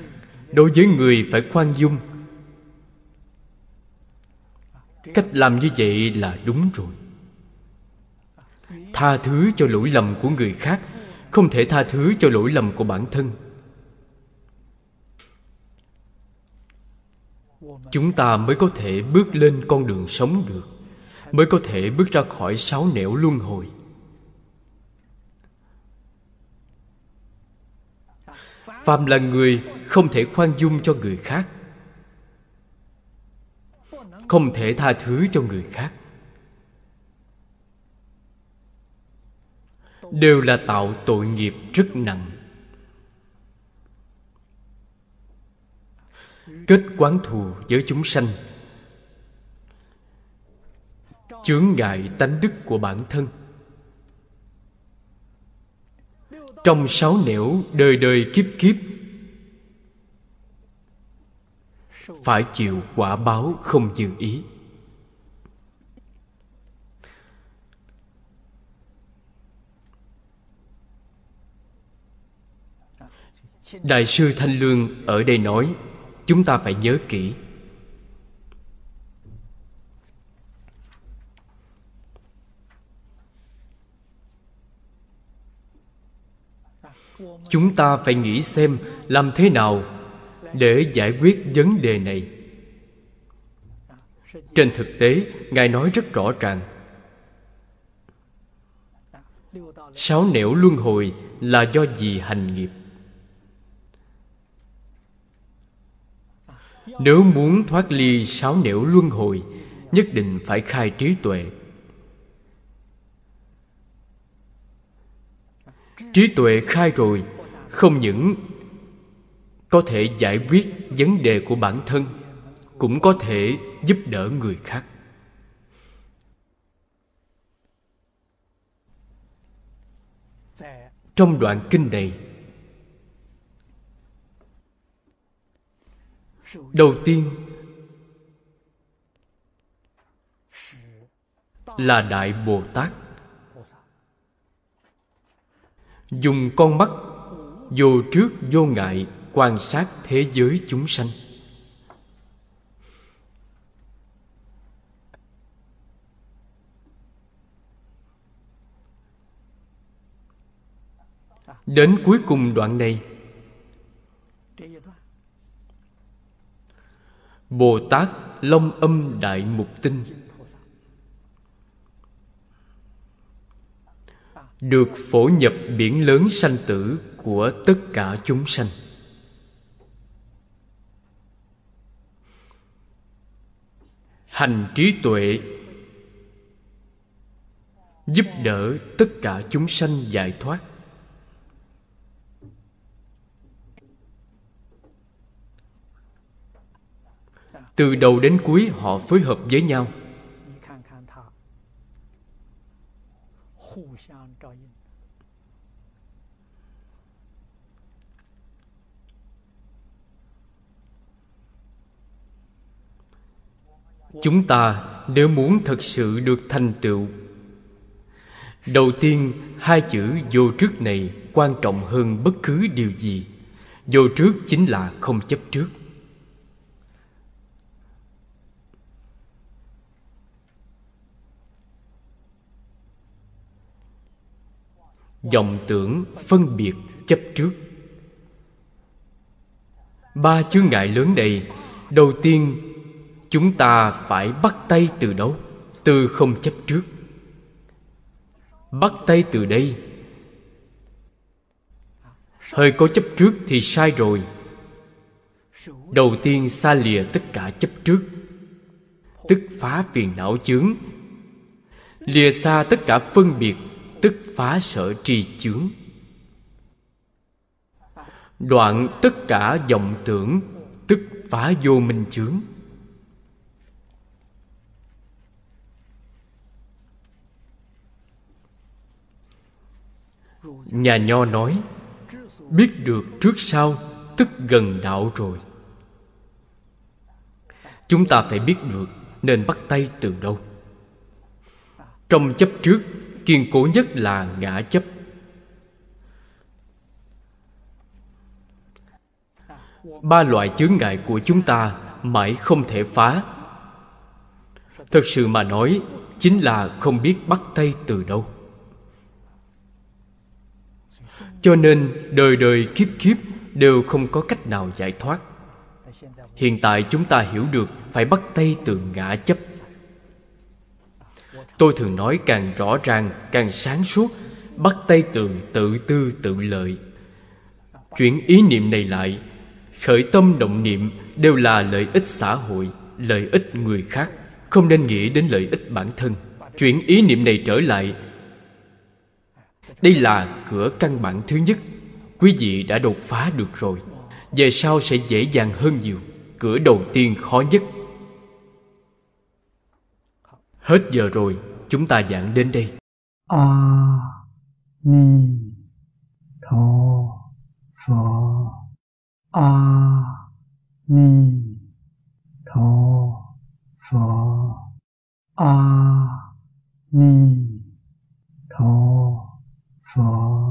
đối với người phải khoan dung. Cách làm như vậy là đúng rồi. Tha thứ cho lỗi lầm của người khác không thể tha thứ cho lỗi lầm của bản thân. Chúng ta mới có thể bước lên con đường sống được, mới có thể bước ra khỏi sáu nẻo luân hồi. Phàm là người không thể khoan dung cho người khác, không thể tha thứ cho người khác. Đều là tạo tội nghiệp rất nặng. kết quán thù với chúng sanh. Chướng ngại tánh đức của bản thân. Trong sáu nẻo đời đời kiếp kiếp, phải chịu quả báo không dường ý. Đại sư thanh lương ở đây nói chúng ta phải nhớ kỹ. Chúng ta phải nghĩ xem làm thế nào để giải quyết vấn đề này. Trên thực tế, ngài nói rất rõ ràng. Sáu nẻo luân hồi là do gì hành nghiệp? Nếu muốn thoát ly sáu nẻo luân hồi, nhất định phải khai trí tuệ. Trí tuệ khai rồi, không những có thể giải quyết vấn đề của bản thân, cũng có thể giúp đỡ người khác. Trong đoạn kinh này đầu tiên là đại bồ tát. Dùng con mắt vô trước vô ngại quan sát thế giới chúng sanh. Đến cuối cùng đoạn này bồ tát long âm đại mục tinh. Được phổ nhập biển lớn sanh tử của tất cả chúng sanh. Hành trí tuệ giúp đỡ tất cả chúng sanh giải thoát. Từ đầu đến cuối họ phối hợp với nhau. Chúng ta nếu muốn thật sự được thành tựu, đầu tiên hai chữ vô trước này quan trọng hơn bất cứ điều gì. Vô trước chính là không chấp trước. Vọng tưởng phân biệt chấp trước. Ba chướng ngại lớn này, đầu tiên, chúng ta phải bắt tay từ đâu? Từ không chấp trước. Bắt tay từ đây. Hơi có chấp trước thì sai rồi. Đầu tiên xa lìa tất cả chấp trước. Tức phá phiền não chướng. Lìa xa tất cả phân biệt tức phá sở tri chướng. Đoạn tất cả vọng tưởng tức phá vô minh chướng. Nhà nho nói, biết được trước sau tức gần đạo rồi. Chúng ta phải biết được nên bắt tay từ đâu. Trong chấp trước kiên cố nhất là ngã chấp. Ba loại chướng ngại của chúng ta mãi không thể phá. Thật sự mà nói, chính là không biết bắt tay từ đâu. Cho nên, đời đời kiếp kiếp đều không có cách nào giải thoát. Hiện tại chúng ta hiểu được phải bắt tay từ ngã chấp tôi thường nói càng rõ ràng, càng sáng suốt, bắt tay tường tự tư tự lợi. Chuyển ý niệm này lại, khởi tâm động niệm đều là lợi ích xã hội, lợi ích người khác, không nên nghĩ đến lợi ích bản thân. Chuyển ý niệm này trở lại. Đây là cửa căn bản thứ nhất. Quý vị đã đột phá được rồi. Về sau sẽ dễ dàng hơn nhiều. Cửa đầu tiên khó nhất. Hết giờ rồi chúng ta giảng đến đây. A Ni Tho Phở A Ni Tho Phở A Ni Tho Phở